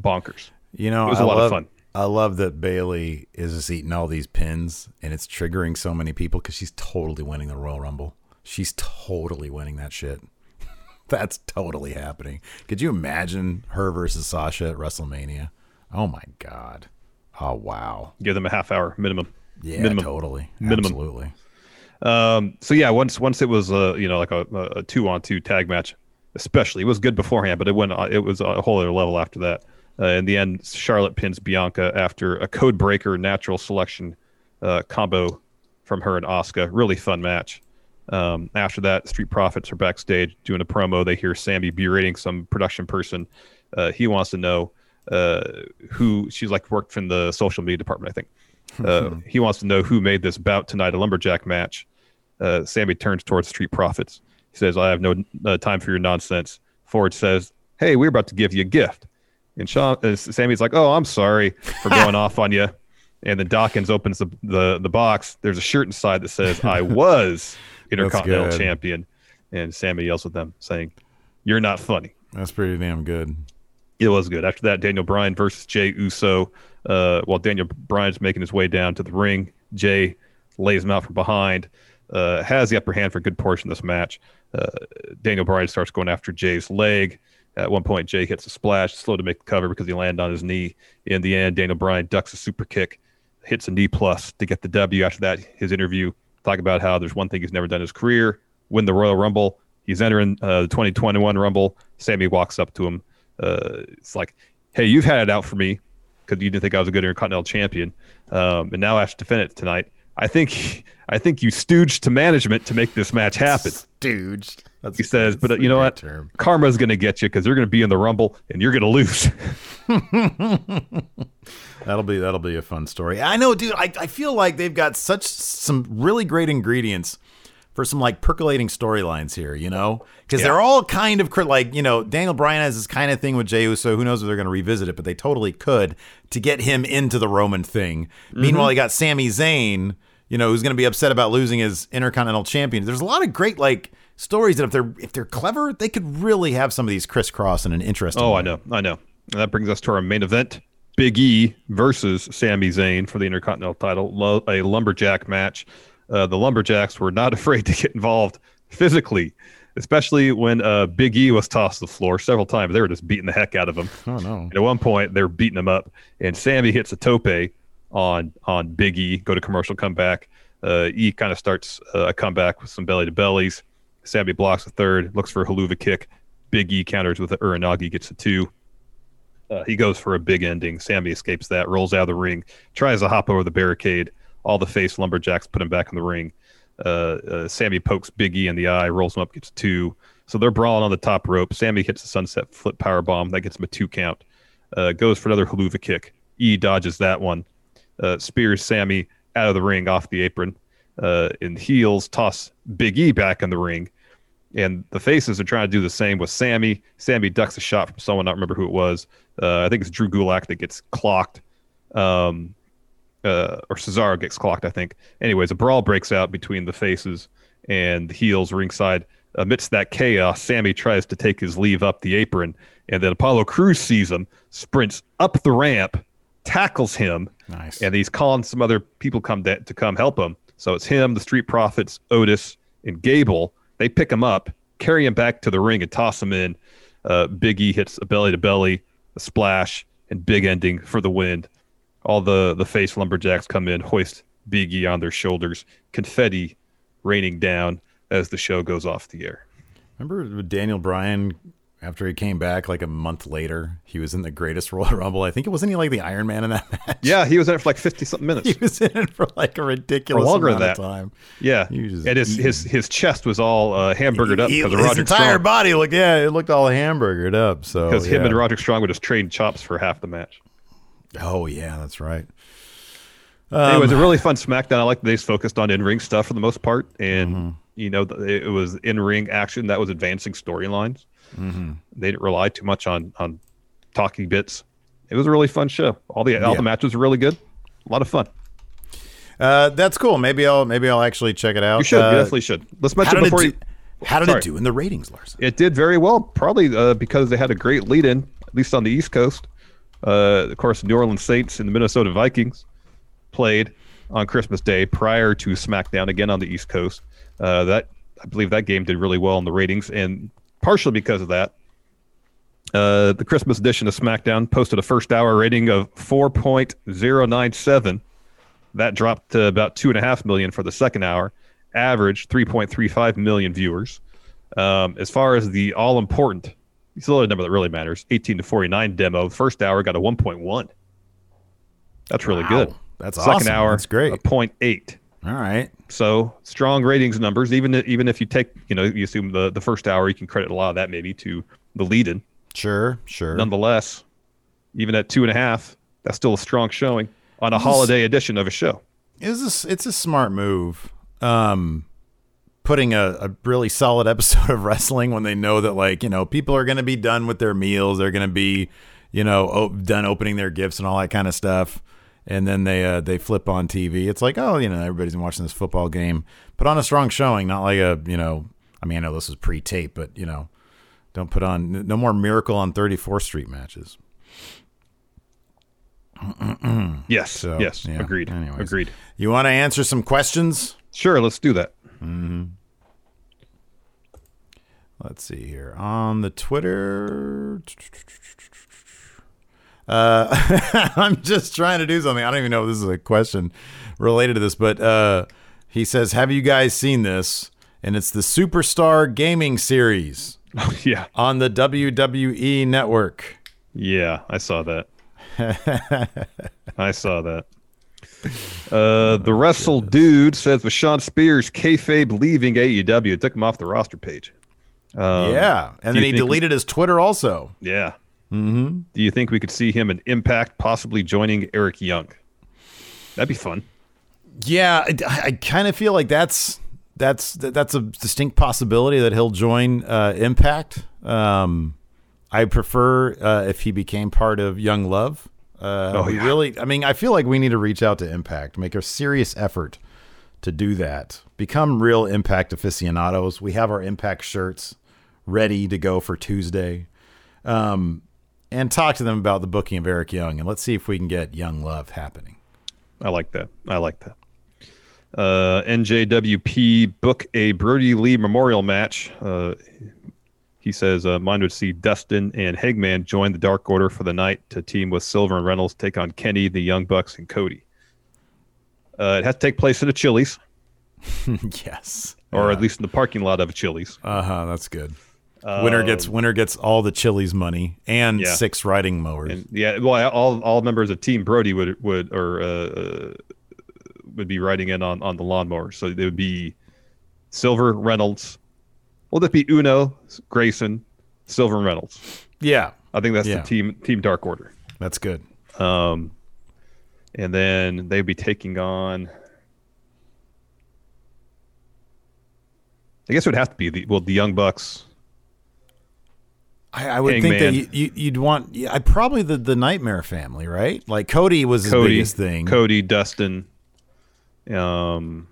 A: bonkers.
B: You know,
A: It was
B: a
A: a lot of fun.
B: I love that Bayley is just eating all these pins, and it's triggering so many people because she's totally winning the Royal Rumble. She's totally winning that shit. That's totally happening. Could you imagine her versus Sasha at WrestleMania? Oh my god. Oh wow.
A: Give them a half hour minimum.
B: Yeah,
A: minimum.
B: totally.
A: Minimum.
B: Absolutely.
A: Um, so yeah, once once it was uh, you know like a, a two on two tag match, especially it was good beforehand, but it went uh, it was a whole other level after that. Uh, in the end, Charlotte pins Bianca after a code breaker natural selection uh, combo from her and Asuka. Really fun match. Um, after that, Street Profits are backstage doing a promo. They hear Sami berating some production person. Uh, he wants to know who she's like worked from the social media department, I think. Uh, he wants to know who made this bout tonight a lumberjack match. Uh, Sami turns towards Street Profits. He says, "I have no uh, time for your nonsense." Ford says, "Hey, we're about to give you a gift." And Sean, uh, Sami's like, "Oh, I'm sorry for going off on you." And then Dawkins opens the, the the box. There's a shirt inside that says, "I was Intercontinental. Champion," and Sami yells at them, saying, "You're not funny."
B: That's pretty damn good.
A: It was good. After that, Daniel Bryan versus Jey Uso. Uh, while Daniel Bryan's making his way down to the ring, Jey lays him out from behind, uh, has the upper hand for a good portion of this match. Uh, Daniel Bryan starts going after Jey's leg. At one point, Jey hits a splash, slow to make the cover because he landed on his knee. In the end, Daniel Bryan ducks a super kick, hits a knee plus to get the W. After that, his interview talk about how there's one thing he's never done in his career: win the Royal Rumble. He's entering uh, the 2021 Rumble. Sami walks up to him. Uh, it's like, hey, you've had it out for me because you didn't think I was a good Intercontinental Champion, um, and now I have to defend it tonight. I think I think you stooged to management to make this match happen.
B: Stooged. That's
A: he says, but uh, you know what?
B: term.
A: Karma's going to get you because you're going to be in the Rumble and you're going to lose.
B: That'll be that'll be a fun story. I know, dude. I, I feel like they've got such some really great ingredients for some like percolating storylines here. You know, because
A: Yeah.
B: they're all kind of like you know Daniel Bryan has this kind of thing with Jey Uso. Who knows if they're going to revisit it? But they totally could to get him into the Roman thing. Mm-hmm. Meanwhile, you got Sami Zayn. You know, who's going to be upset about losing his Intercontinental Champion. There's a lot of great like stories that if they're if they're clever, they could really have some of these crisscross in an interesting.
A: oh,
B: way.
A: I know. I know. And that brings us to our main event Big E versus Sami Zayn for the Intercontinental title, a lumberjack match. Uh, the lumberjacks were not afraid to get involved physically, especially when uh, Big E was tossed to the floor several times. They were just beating the heck out of him.
B: Oh no.
A: And at one point, they're beating him up, and Sami hits a tope on on Big E. Go to commercial, come back. Uh, e kind of starts uh, a comeback with some belly to bellies. Sami blocks a third, looks for a Helluva kick. Big E counters with an Uranage, gets a two. Uh, he goes for a big ending. Sami escapes that, rolls out of the ring, tries to hop over the barricade. All the face lumberjacks put him back in the ring. Uh, uh, Sami pokes Big E in the eye, rolls him up, gets two. So they're brawling on the top rope. Sami hits the sunset flip power bomb. That gets him a two count. Uh, goes for another Helluva kick. E dodges that one. Uh, spears Sami out of the ring off the apron. Uh, and heels toss Big E back in the ring. And the faces are trying to do the same with Sami. Sami ducks a shot from someone. I don't remember who it was. Uh, I think it's Drew Gulak that gets clocked. Um, uh, or Cesaro gets clocked, I think. Anyways, a brawl breaks out between the faces and the heels ringside. Amidst that chaos, Sami tries to take his leave up the apron, and then Apollo Crews sees him, sprints up the ramp, tackles him,
B: Nice.
A: and he's calling some other people come to, to come help him. So it's him, the Street Profits, Otis, and Gable. They pick him up, carry him back to the ring, and toss him in. Uh, Big E hits a belly to belly, a splash, and big ending for the win. All the the face lumberjacks come in, hoist Big E on their shoulders, confetti raining down as the show goes off the air.
B: Remember Daniel Bryan after he came back like a month later? He was in the greatest Royal Rumble. I think it wasn't he like the Iron Man in that match?
A: Yeah, he was in it for like fifty something minutes.
B: He was in it for like a ridiculous
A: longer
B: amount
A: than
B: of
A: that.
B: time.
A: Yeah,
B: He
A: and his, his his chest was all uh, hamburgered up because of
B: his
A: Roger
B: entire
A: Strong.
B: body looked yeah, it looked all hamburgered up. So
A: because him and Roger Strong would just trade chops for half the match.
B: Oh yeah, that's right.
A: it was
B: Um,
A: a really fun SmackDown. I like they focused on in ring stuff for the most part, and
B: Mm-hmm.
A: you know it was in ring action that was advancing storylines.
B: Mm-hmm.
A: They didn't rely too much on on talking bits. It was a really fun show. All the all
B: Yeah.
A: the matches were really good. A lot of fun.
B: Uh, that's cool. Maybe I'll maybe I'll actually check it out.
A: You should.
B: Uh,
A: you definitely should. Let's mention before
B: do,
A: you.
B: how did
A: Sorry.
B: it do in the ratings, Larson?
A: It did very well, probably uh, because they had a great lead in, at least on the East Coast. Uh, of course, New Orleans Saints and the Minnesota Vikings played on Christmas Day prior to SmackDown again on the East Coast. Uh, that I believe that game did really well in the ratings, and partially because of that, uh, the Christmas edition of SmackDown posted a first hour rating of 4.097. That dropped to about two and a half million for the second hour. Average 3.35 million viewers. Um, as far as the all important, it's the other number that really matters 18 to 49 demo, first hour got a 1.1. That's really
B: Wow.
A: good.
B: That's
A: Second
B: awesome.
A: hour,
B: That's great.
A: A 0.8.
B: All right.
A: So strong ratings numbers. Even even if you take, you know, you assume the the first hour, you can credit a lot of that maybe to the lead-in.
B: Sure, sure.
A: Nonetheless, even at two and a half, that's still a strong showing on a holiday edition of a show.
B: It's a, it's a smart move. Um, putting a, a really solid episode of wrestling when they know that like you know people are going to be done with their meals, they're going to be you know o- done opening their gifts and all that kind of stuff, and then they uh, they flip on TV. It's like oh you know everybody's watching this football game. Put on a strong showing, not like a you know I mean I know this was pre-tape, but you know don't put on no more Miracle on 34th Street matches.
A: Yes.
B: So,
A: yes.
B: yeah.
A: Agreed.
B: Anyways.
A: Agreed.
B: You want to answer some questions?
A: Sure. Let's do that.
B: Let's see here on the Twitter. Uh, I'm just trying to do something. I don't even know if this is a question related to this, but uh, he says, "Have you guys seen this?" And it's the Superstar Gaming Series
A: yeah.
B: on the WWE Network.
A: Yeah. I saw that. I saw that. Uh, the Wrestle Dude says with Shawn Spears, kayfabe leaving AEW, it took him off the roster page. Um,
B: yeah, and then he deleted his Twitter also.
A: Yeah. Mm-hmm. Do you think we could see him in Impact, possibly joining Eric Young? That'd be fun.
B: Yeah, I, I kind of feel like that's that's that's a distinct possibility that he'll join uh, Impact. Um, I prefer uh, if he became part of Young Love. Uh,
A: Oh,
B: we
A: yeah.
B: really, I mean, I feel like we need to reach out to Impact, make a serious effort to do that. Become real Impact aficionados. We have our Impact shirts ready to go for Tuesday. Um, and talk to them about the booking of Eric Young, and let's see if we can get Young Love happening.
A: I like that. I like that. Uh, NJWP book a Brodie Lee memorial match. Uh, he says uh, mine would see Dustin and Hangman join the Dark Order for the night to team with Silver and Reynolds, take on Kenny, the Young Bucks, and Cody. Uh, it has to take place at a Chili's,
B: yes.
A: or at least in the parking lot of a Chili's.
B: Uh huh. That's good. Winner gets winner gets all the Chili's money and
A: Um, Yeah.
B: six riding mowers.
A: And yeah, well, all all members of Team Brodie would would or uh, uh, would be riding in on on the lawnmower. So it would be Silver Reynolds. Well, that'd be Uno, Grayson, Silver Reynolds.
B: yeah,
A: I think that's
B: Yeah.
A: the team Team Dark Order.
B: that's good.
A: Um, and then they'd be taking on. I guess it would have to be the well the Young Bucks.
B: I, I would think that you, you, you'd want. I probably the the Nightmare family, right? Like Cody was his
A: Cody,
B: biggest thing.
A: Cody, Dustin. Um,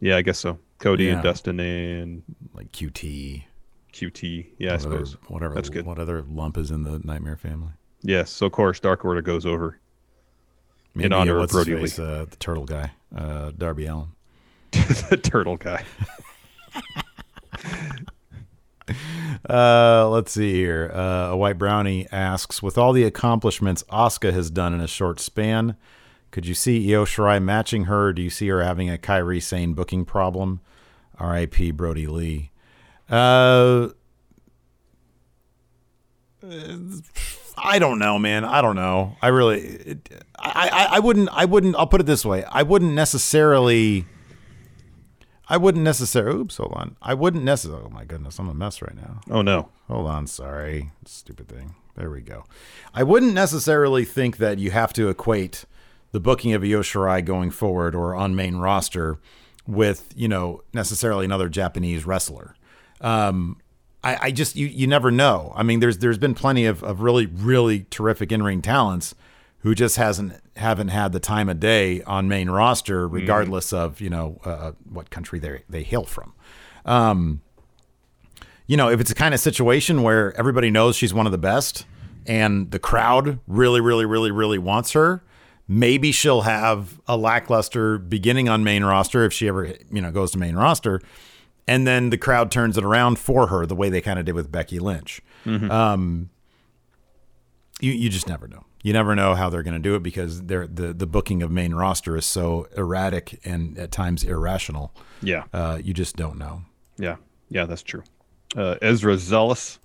A: yeah, I guess so. Cody
B: Yeah.
A: and Dustin and
B: like QT.
A: QT. Yeah, I
B: whatever,
A: suppose.
B: whatever.
A: That's good.
B: What other lump is in the Nightmare family?
A: Yes. So of course, Dark Order goes over.
B: Maybe,
A: honor
B: uh,
A: of
B: his
A: Brodie
B: face, Uh, the turtle guy, uh, Darby Allin.
A: the turtle guy.
B: Uh, let's see here. Uh, a white brownie asks, with all the accomplishments Asuka has done in a short span, could you see Io Shirai matching her? Do you see her having a Kairi Sane booking problem? R.I.P. Brodie Lee. Uh, I don't know, man. I don't know. I really, it, I, I, I wouldn't, I wouldn't. I'll put it this way: I wouldn't necessarily. I wouldn't necessarily. Oops, hold on. I wouldn't necessarily. Oh my goodness, I'm a mess right now.
A: Oh no.
B: Hold on, sorry. Stupid thing. There we go. I wouldn't necessarily think that you have to equate the booking of Io Shirai going forward or on main roster with, you know, necessarily another Japanese wrestler. Um, I, I just you you never know. I mean, there's there's been plenty of, of really really terrific in ring talents who just hasn't haven't had the time of day on main roster, regardless of you know uh, what country they they hail from you know, if it's a kind of situation where everybody knows she's one of the best and the crowd really, really, really, really wants her, maybe she'll have a lackluster beginning on main roster if she ever, you know, goes to main roster. And then the crowd turns it around for her the way they kind of did with Becky Lynch. Um, you, you just never know. You never know how they're going to do it because they're, the, the booking of main roster is so erratic and at times irrational.
A: Yeah.
B: Uh, you just don't know.
A: Yeah, yeah, that's true. Uh, Ezra Zealous.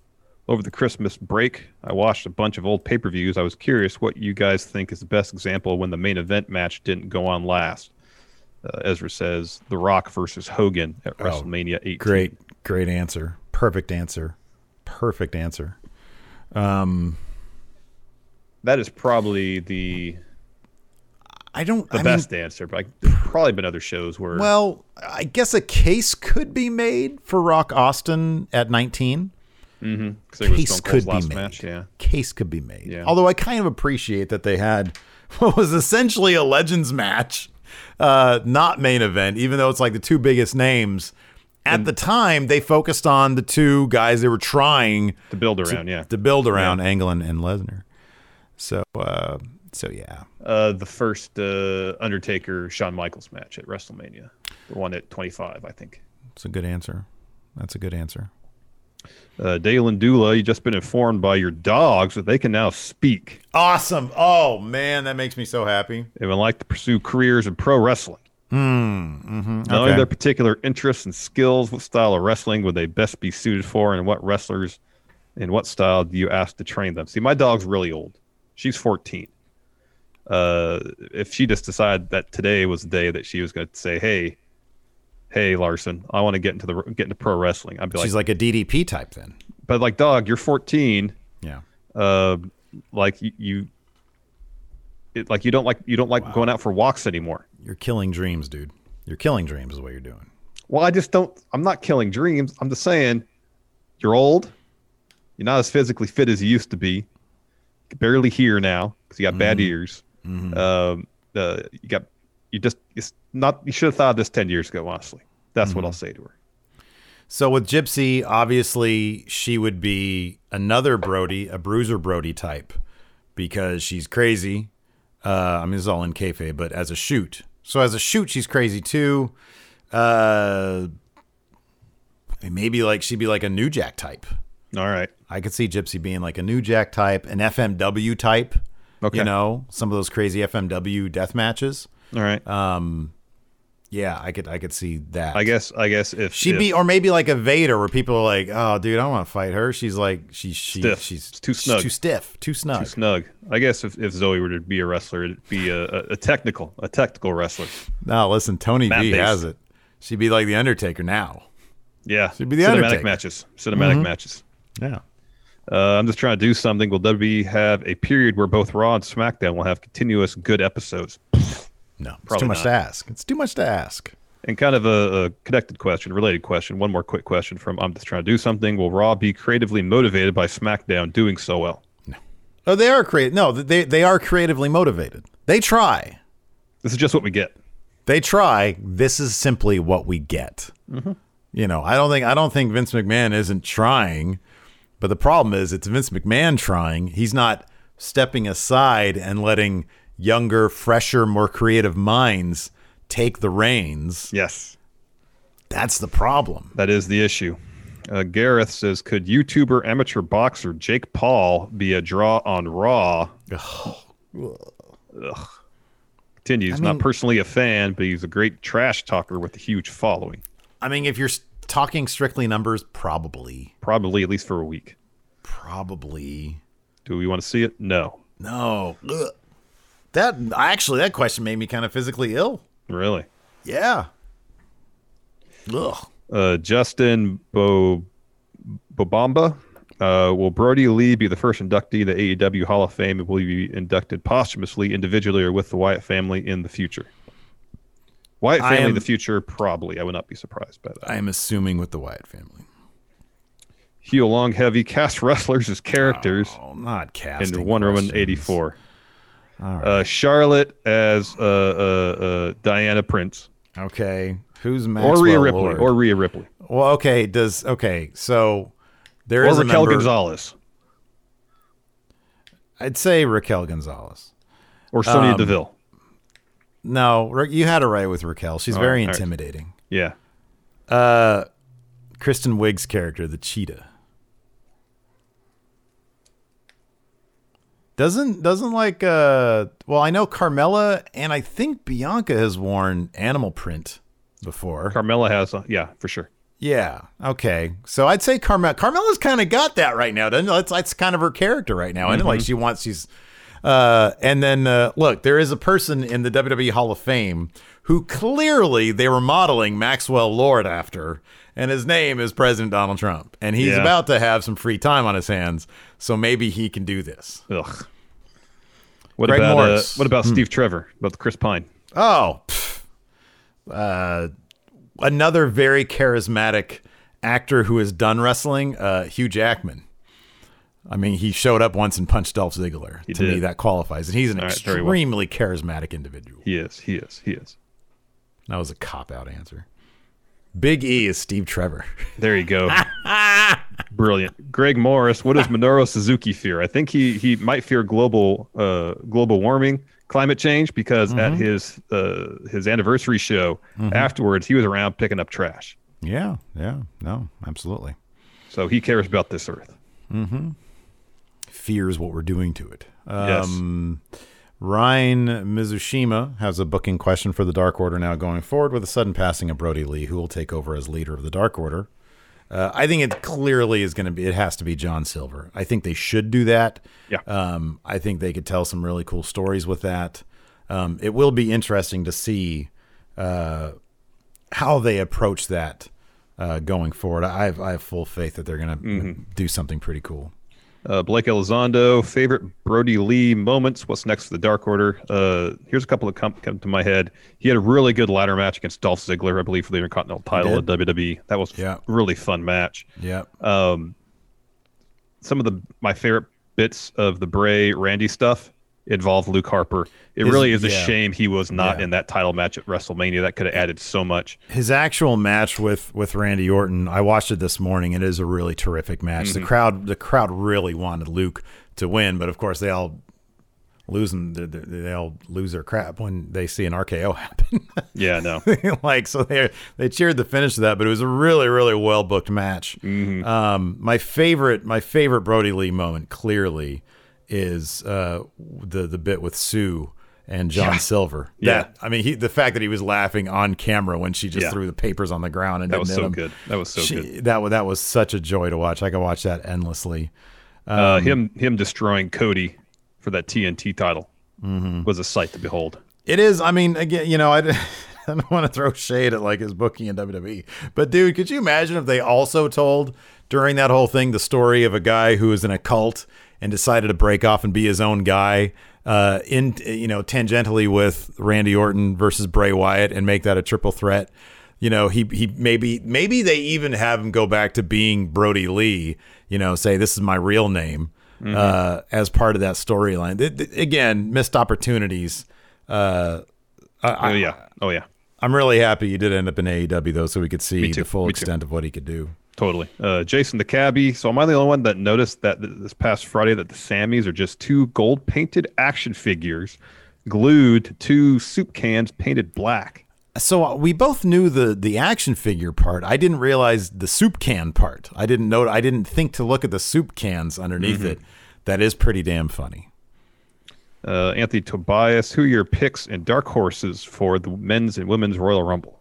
A: Over the Christmas break, I watched a bunch of old pay per views. I was curious what you guys think is the best example when the main event match didn't go on last. Uh, Ezra says The Rock versus Hogan at WrestleMania 18.
B: Oh, Great, great answer. Perfect answer. Perfect answer.
A: That is probably the
B: I don't.
A: the
B: I
A: best
B: Mean,
A: answer, but like, there's probably been other shows where.
B: well, I guess a case could be made for Rock Austin at 19.
A: because it was
B: Case could be made.
A: match. Yeah,
B: Case could be made.
A: Yeah.
B: Although I kind of appreciate that they had what was essentially a Legends match, uh, not main event, even though it's like the two biggest names. At the time, they focused on the two guys they were trying
A: to build around. yeah,
B: to build around Angle and, and Lesnar. So, uh, so yeah.
A: uh, the first uh, Undertaker Shawn Michaels match at WrestleMania, the one at 25, I think.
B: It's a good answer. That's a good answer.
A: Uh, Dale and Dula, you've just been informed by your dogs that they can now speak
B: Awesome. Oh man, that makes me so happy.
A: and would like to pursue careers in pro wrestling. Hmm. Knowing
B: okay.
A: their particular interests and skills, what style of wrestling would they best be suited for, and what wrestlers and what style do you ask to train them? See, my dog's really old. She's 14. Uh, if she just decided that today was the day that she was going to say, "Hey, "Hey, Larson, I want to get into the get into pro wrestling," I'd be
B: She's
A: like,
B: like a DDP type then.
A: "But like, dog, you're 14.
B: Yeah.
A: Uh, like you, you it, like you don't like you don't like going out for walks anymore."
B: You're killing dreams, dude. You're killing dreams is what you're doing.
A: Well, I just don't. I'm not killing dreams. I'm just saying, you're old. You're not as physically fit as you used to be. Barely hear now because you got bad ears. Um, uh, you got you just it's not. You should have thought of this ten years ago. Honestly, that's what I'll say to her.
B: So with Gypsy, obviously she would be another Brody, a Bruiser Brody type, because she's crazy. Uh, I mean, it's all in kayfabe, but as a shoot. So as a shoot, she's crazy too. Uh, maybe like she'd be like a New Jack type.
A: All right.
B: I could see Gypsy being like a New Jack type, an FMW type.
A: Okay.
B: You know, some of those crazy FMW death matches.
A: All right.
B: Uh, Yeah, I could I could see that.
A: I guess. I guess if
B: She'd
A: if
B: be, or maybe like a Vader, where people are like, "Oh, dude, I don't want to fight her." She's like, she's she,
A: Stiff.
B: she's
A: too
B: she's
A: snug.
B: too stiff, too snug.
A: too snug. I guess if, if Zoe were to be a wrestler, it'd be a, a, a technical a technical wrestler.
B: No, listen, Tony
A: Mat
B: B
A: based.
B: has it. She'd be like the Undertaker now.
A: Yeah.
B: She'd be the
A: cinematic
B: Undertaker. Mm-hmm.
A: matches. Cinematic matches.
B: Yeah,
A: Uh, I'm just trying to do something. Will WWE have a period where both Raw and SmackDown will have continuous good episodes?
B: no, it's too much
A: not.
B: to ask. It's too much to ask.
A: And kind of a, a connected question, related question. One more quick question from I'm just trying to do something. Will Raw be creatively motivated by SmackDown doing so well? No.
B: Oh, they are creative. No, they they are creatively motivated. They try.
A: This is just what we get.
B: They try. This is simply what we get. You know, I don't think I don't think Vince McMahon isn't trying, but the problem is it's Vince McMahon trying. He's not stepping aside and letting younger, fresher, more creative minds take the reins.
A: Yes,
B: That's the problem.
A: that is the issue. Uh, Gareth says, could YouTuber amateur boxer Jake Paul be a draw on Raw? Ugh. Continues, not personally a fan, but he's a great trash talker with a huge following.
B: I mean, if you're talking strictly numbers, probably,
A: Probably at least for a week.
B: probably
A: Do we want to see it? No.
B: no. Ugh. That actually, that question made me kind of physically ill.
A: Really?
B: Yeah. Ugh.
A: Uh, Justin Bo Bobamba. Uh, will Brodie Lee be the first inductee to the AEW Hall of Fame and will he be inducted posthumously, individually, or with the Wyatt family in the future? Wyatt family in the future, probably. I would not be surprised by that.
B: I am assuming with the Wyatt family.
A: Heel Long Heavy cast wrestlers as characters
B: Oh, not casting.
A: in Wonder Woman
B: questions.
A: 84. Uh, Charlotte as uh, uh, uh, Diana Prince.
B: Okay. Who's Maxwell
A: or Rhea Ripley.
B: Lord?
A: Or Rhea Ripley.
B: well, okay. Does okay. So there
A: Or
B: is a
A: Raquel
B: member-
A: Gonzalez.
B: I'd say Raquel Gonzalez.
A: Or Sonya
B: Um,
A: Deville.
B: No, you had it right with Raquel. She's very
A: right,
B: intimidating.
A: Yeah.
B: Uh, Kristen Wiig's character, the cheetah. Doesn't doesn't like uh well I know Carmella and I think Bianca has worn animal print before.
A: Carmella has, a, yeah, for sure.
B: yeah. Okay. So I'd say Carmella. Carmella's kind of got that right now, doesn't it? That's that's kind of her character right now. And like mm-hmm. she wants she's uh and then uh look, there is a person in the WWE Hall of Fame who clearly they were modeling Maxwell Lord after and his name is President Donald Trump. And he's
A: Yeah.
B: about to have some free time on his hands, so maybe he can do this.
A: Ugh. What
B: Greg
A: about uh, what about Steve Trevor? About Chris Pine?
B: Oh, uh, another very charismatic actor who has done wrestling, uh, Hugh Jackman. I mean, he showed up once and punched Dolph Ziggler. to
A: did.
B: me, that qualifies, and he's an
A: All right, very well.
B: extremely charismatic individual.
A: He is. He is. He is.
B: That was a cop out answer. Big E is Steve Trevor.
A: There you go. Brilliant. Greg Morris. What does Minoru Suzuki fear? I think he he might fear global uh, global warming, climate change, because at
B: Mm-hmm.
A: his uh, his anniversary show afterwards, he was around picking up trash.
B: yeah, yeah, no, absolutely.
A: So he cares about this earth.
B: Fears what we're doing to it.
A: Yes.
B: Um, Ryan Mizushima has a booking question for the Dark Order now going forward with the sudden passing of Brodie Lee, who will take over as leader of the Dark Order. Uh, I think it clearly is going to be, it has to be John Silver. I think they should do that.
A: Yeah.
B: Um, I think they could tell some really cool stories with that. Um, it will be interesting to see uh, how they approach that uh, going forward. I have I have full faith that they're going to
A: Mm-hmm.
B: do something pretty cool.
A: Uh, Blake Elizondo, favorite Brodie Lee moments. What's next for the Dark Order? Uh, here's a couple that come, come to my head. He had a really good ladder match against Dolph Ziggler, I believe, for the Intercontinental title at. WWE. That was
B: Yeah.
A: a really fun match.
B: Yeah.
A: Um, some of the my favorite bits of the Bray Randy stuff involved Luke Harper. It
B: His-
A: really is a
B: yeah.
A: shame he was not
B: Yeah.
A: in that title match at WrestleMania. That could have added so much.
B: his actual match with with Randy Orton, I watched it this morning. It is a really terrific match.
A: Mm-hmm.
B: The crowd the crowd really wanted Luke to win, but of course they all lose them. They, they they all lose their crap when they see an RKO happen.
A: Yeah, no.
B: like so they they cheered the finish of that, but it was a really really well booked match.
A: Mm-hmm.
B: Um, my favorite my favorite Brodie Lee moment clearly is uh, the the bit with Sue and John
A: Yeah.
B: Silver.
A: Yeah.
B: That I mean, he, the fact that he was laughing on camera when she just
A: Yeah.
B: threw the papers on the ground and
A: That was so
B: him.
A: good. That was so
B: She-
A: good.
B: That that was such a joy to watch. I could watch that endlessly.
A: Uh,
B: Um,
A: him him destroying Cody for that TNT title
B: Mm-hmm.
A: was a sight to behold.
B: It is. I mean, again, you know, I, I don't want to throw shade at like his booking in WWE, but dude, could you imagine if they also told during that whole thing the story of a guy who is in a cult and decided to break off and be his own guy, uh, in you know, tangentially with Randy Orton versus Bray Wyatt and make that a triple threat. You know, he he maybe maybe they even have him go back to being Brodie Lee. You know, say this is my real name. Uh, as part of that storyline, again, missed opportunities. Uh,
A: oh yeah, oh yeah,
B: I'm really happy you did end up in AEW though, so we could see the full
A: Me too.
B: extent of what he could do.
A: Totally. Uh, Jason the cabbie. So am I the only one that noticed that th- this past Friday that the Sammys are just two gold painted action figures glued to two soup cans painted black?
B: So uh, we both knew the the action figure part. I didn't realize the soup can part. I didn't know. I didn't think to look at the soup cans underneath
A: Mm-hmm.
B: it. That is pretty damn funny.
A: Uh, Anthony Tobias, who are your picks and dark horses for the men's and women's Royal Rumble?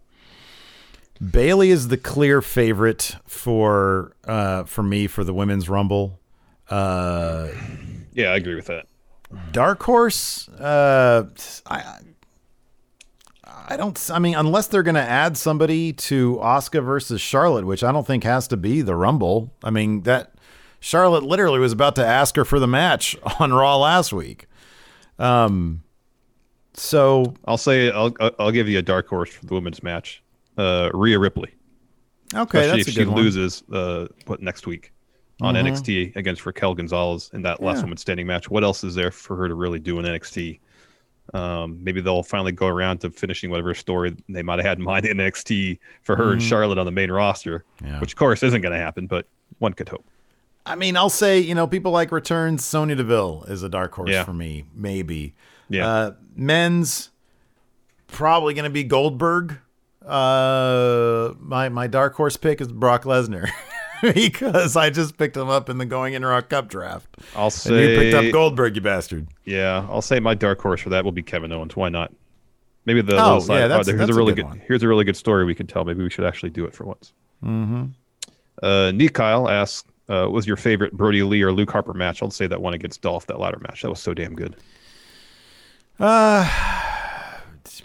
B: Bayley is the clear favorite for uh, for me for the women's rumble. Uh,
A: Yeah, I agree with that.
B: Dark Horse, uh, I, I don't. I mean, unless they're going to add somebody to Asuka versus Charlotte, which I don't think has to be the Rumble. I mean, that Charlotte literally was about to ask her for the match on Raw last week. Um, so
A: I'll say I'll I'll- I'll give you a dark horse for the women's match. Uh, Rhea Ripley,
B: okay,
A: especially
B: that's
A: if
B: a
A: she
B: one. Mm-hmm.
A: loses uh, what next week on NXT against Raquel Gonzalez in that last
B: Yeah.
A: woman standing match. What else is there for her to really do in NXT? Um, maybe they'll finally go around to finishing whatever story they might have had in mind in NXT for her and Charlotte on the main roster,
B: Mm-hmm. Yeah.
A: which of course isn't going to happen, but one could hope.
B: I mean, I'll say, you know, people like returns. Sonya Deville is a dark horse
A: Yeah.
B: for me, maybe.
A: Yeah.
B: Uh, men's probably going to be Goldberg. Uh, my my dark horse pick is Brock Lesnar because I just picked him up in the Going in Rock Cup draft.
A: I'll
B: And
A: say
B: you picked up Goldberg, you bastard.
A: Yeah, I'll say my dark horse for that will be Kevin Owens. Why not? Maybe the
B: Oh,
A: little side.
B: yeah, that's-
A: here's
B: that's
A: a
B: a
A: really
B: good
A: good.
B: one.
A: here's a really good story we can tell. Maybe we should actually do it for once. Mm-hmm. Uh, Nikyle asks, uh, "Was your favorite Brodie Lee or Luke Harper match?" I'll say that one against Dolph. That ladder match. That was so damn good.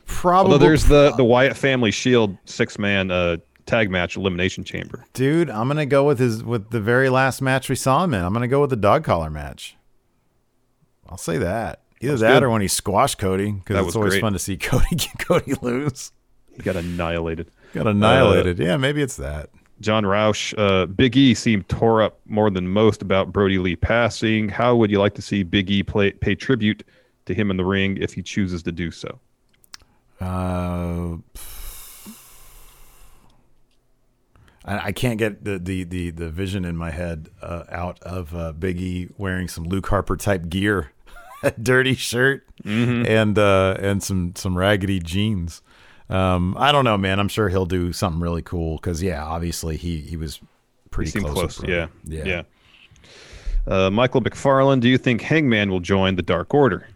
B: Probably,
A: Although there's the the Wyatt Family Shield six man uh, tag match elimination chamber.
B: dude. I'm gonna go with his with the very last match we saw him in. I'm gonna go with the dog collar match. I'll say that. Either
A: That's
B: that
A: good.
B: or when he squashed Cody because it's always
A: great.
B: fun to see Cody get Cody lose.
A: He got annihilated.
B: Got annihilated. yeah, maybe it's that.
A: John Roush, uh, Big E seemed tore up more than most about Brodie Lee passing. How would you like to see Big E play, pay tribute to him in the ring if he chooses to do so?
B: Uh, I, can't get the, the, the, the vision in my head uh, out of uh, Biggie wearing some Luke Harper type gear, a dirty shirt, and uh, and some some raggedy jeans. Um, I don't know, man. I'm sure he'll do something really cool because yeah, obviously he he was pretty
A: He
B: close.
A: close.
B: with
A: Yeah. Yeah. Uh, Michael McFarland, do you think Hangman will join the Dark Order?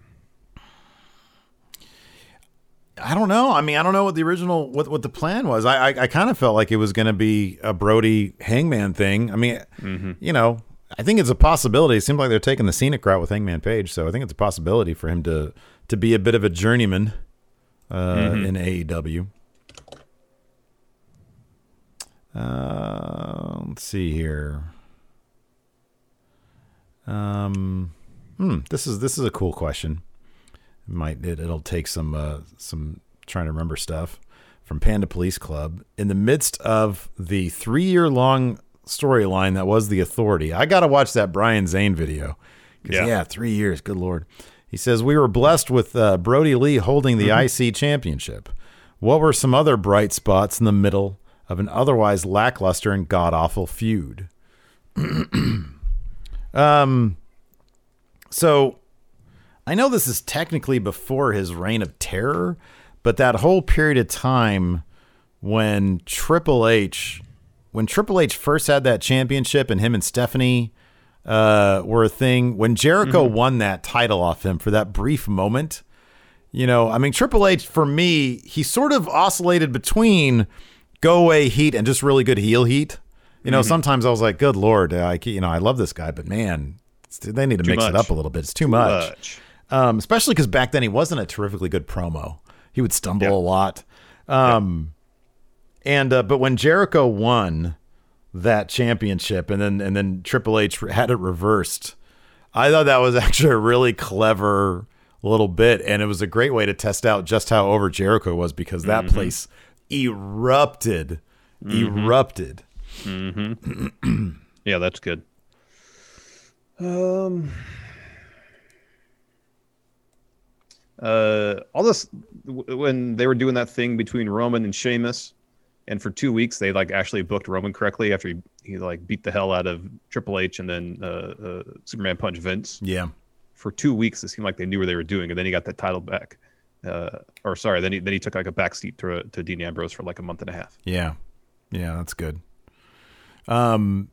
B: I don't know. I mean, I don't know what the original what what the plan was. I I, I kind of felt like it was going to be a Brodie Hangman thing. I mean, mm-hmm. you know, I think it's a possibility. It seems like they're taking the scenic route with Hangman Page, so I think it's a possibility for him to to be a bit of a journeyman uh, mm-hmm. in AEW. Uh, let's see here. Um, hmm, this is this is a cool question. It might it, it'll take some uh, some trying to remember stuff from Panda Police Club in the midst of the three year long storyline that was the Authority. I got to watch that Brian Zane video.
A: Yeah.
B: yeah, three years. Good lord. He says we were blessed with uh, Brodie Lee holding the IC championship. What were some other bright spots in the middle of an otherwise lackluster and god awful feud? um, so I know this is technically before his reign of terror, but that whole period of time when Triple H, when Triple H first had that championship, and him and Stephanie uh, were a thing. When Jericho won that title off him for that brief moment, you know, I mean, Triple H for me, he sort of oscillated between go away heat and just really good heel heat. You know, sometimes I was like, good lord, I you know, I love this guy, but man, they need to mix it up a little bit. It's too much
A: Much.
B: Um, especially because back then he wasn't a terrifically good promo. He would stumble
A: Yeah.
B: a lot. Um, And uh, but when Jericho won that championship, and then and then Triple H had it reversed, I thought that was actually a really clever little bit, and it was a great way to test out just how over Jericho was because that place erupted, erupted.
A: Yeah, that's good. Um, uh, all this when they were doing that thing between Roman and Sheamus, and for two weeks they like actually booked Roman correctly after he, he like beat the hell out of Triple H and then uh, uh, Superman punch Vince.
B: Yeah,
A: For two weeks, it seemed like they knew what they were doing, and then he got that title back. Uh, or sorry, then he then he took like a backseat to to Dean Ambrose for like a month and a half.
B: Yeah. Yeah, that's good. Um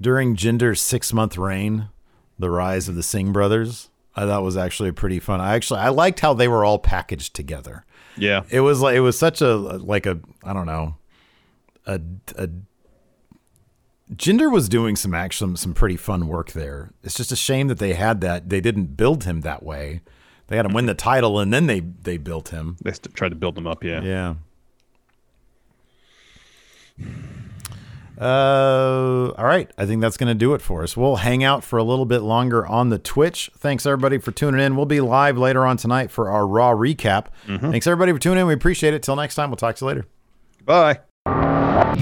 B: during Jinder's 6-month reign, the rise of the Singh brothers, I thought was actually pretty fun. I actually I liked how they were all packaged together.
A: Yeah,
B: It was like it was such a like a I don't know. A a Jinder was doing some actually some pretty fun work there. It's just a shame that they had that they didn't build him that way. They had him win the title and then they they built him.
A: they st- tried to build him up. Yeah.
B: Yeah. Uh, all right. I think that's going to do it for us. We'll hang out for a little bit longer on the Twitch. Thanks everybody for tuning in. We'll be live later on tonight for our Raw recap. Thanks everybody for tuning in. We appreciate it. Till next time, we'll talk to you later.
A: Bye.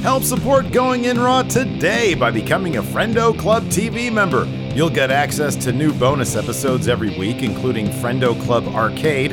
B: Help support Going In Raw today by becoming a Friendo Club TV member. You'll get access to new bonus episodes every week, including Friendo Club Arcade,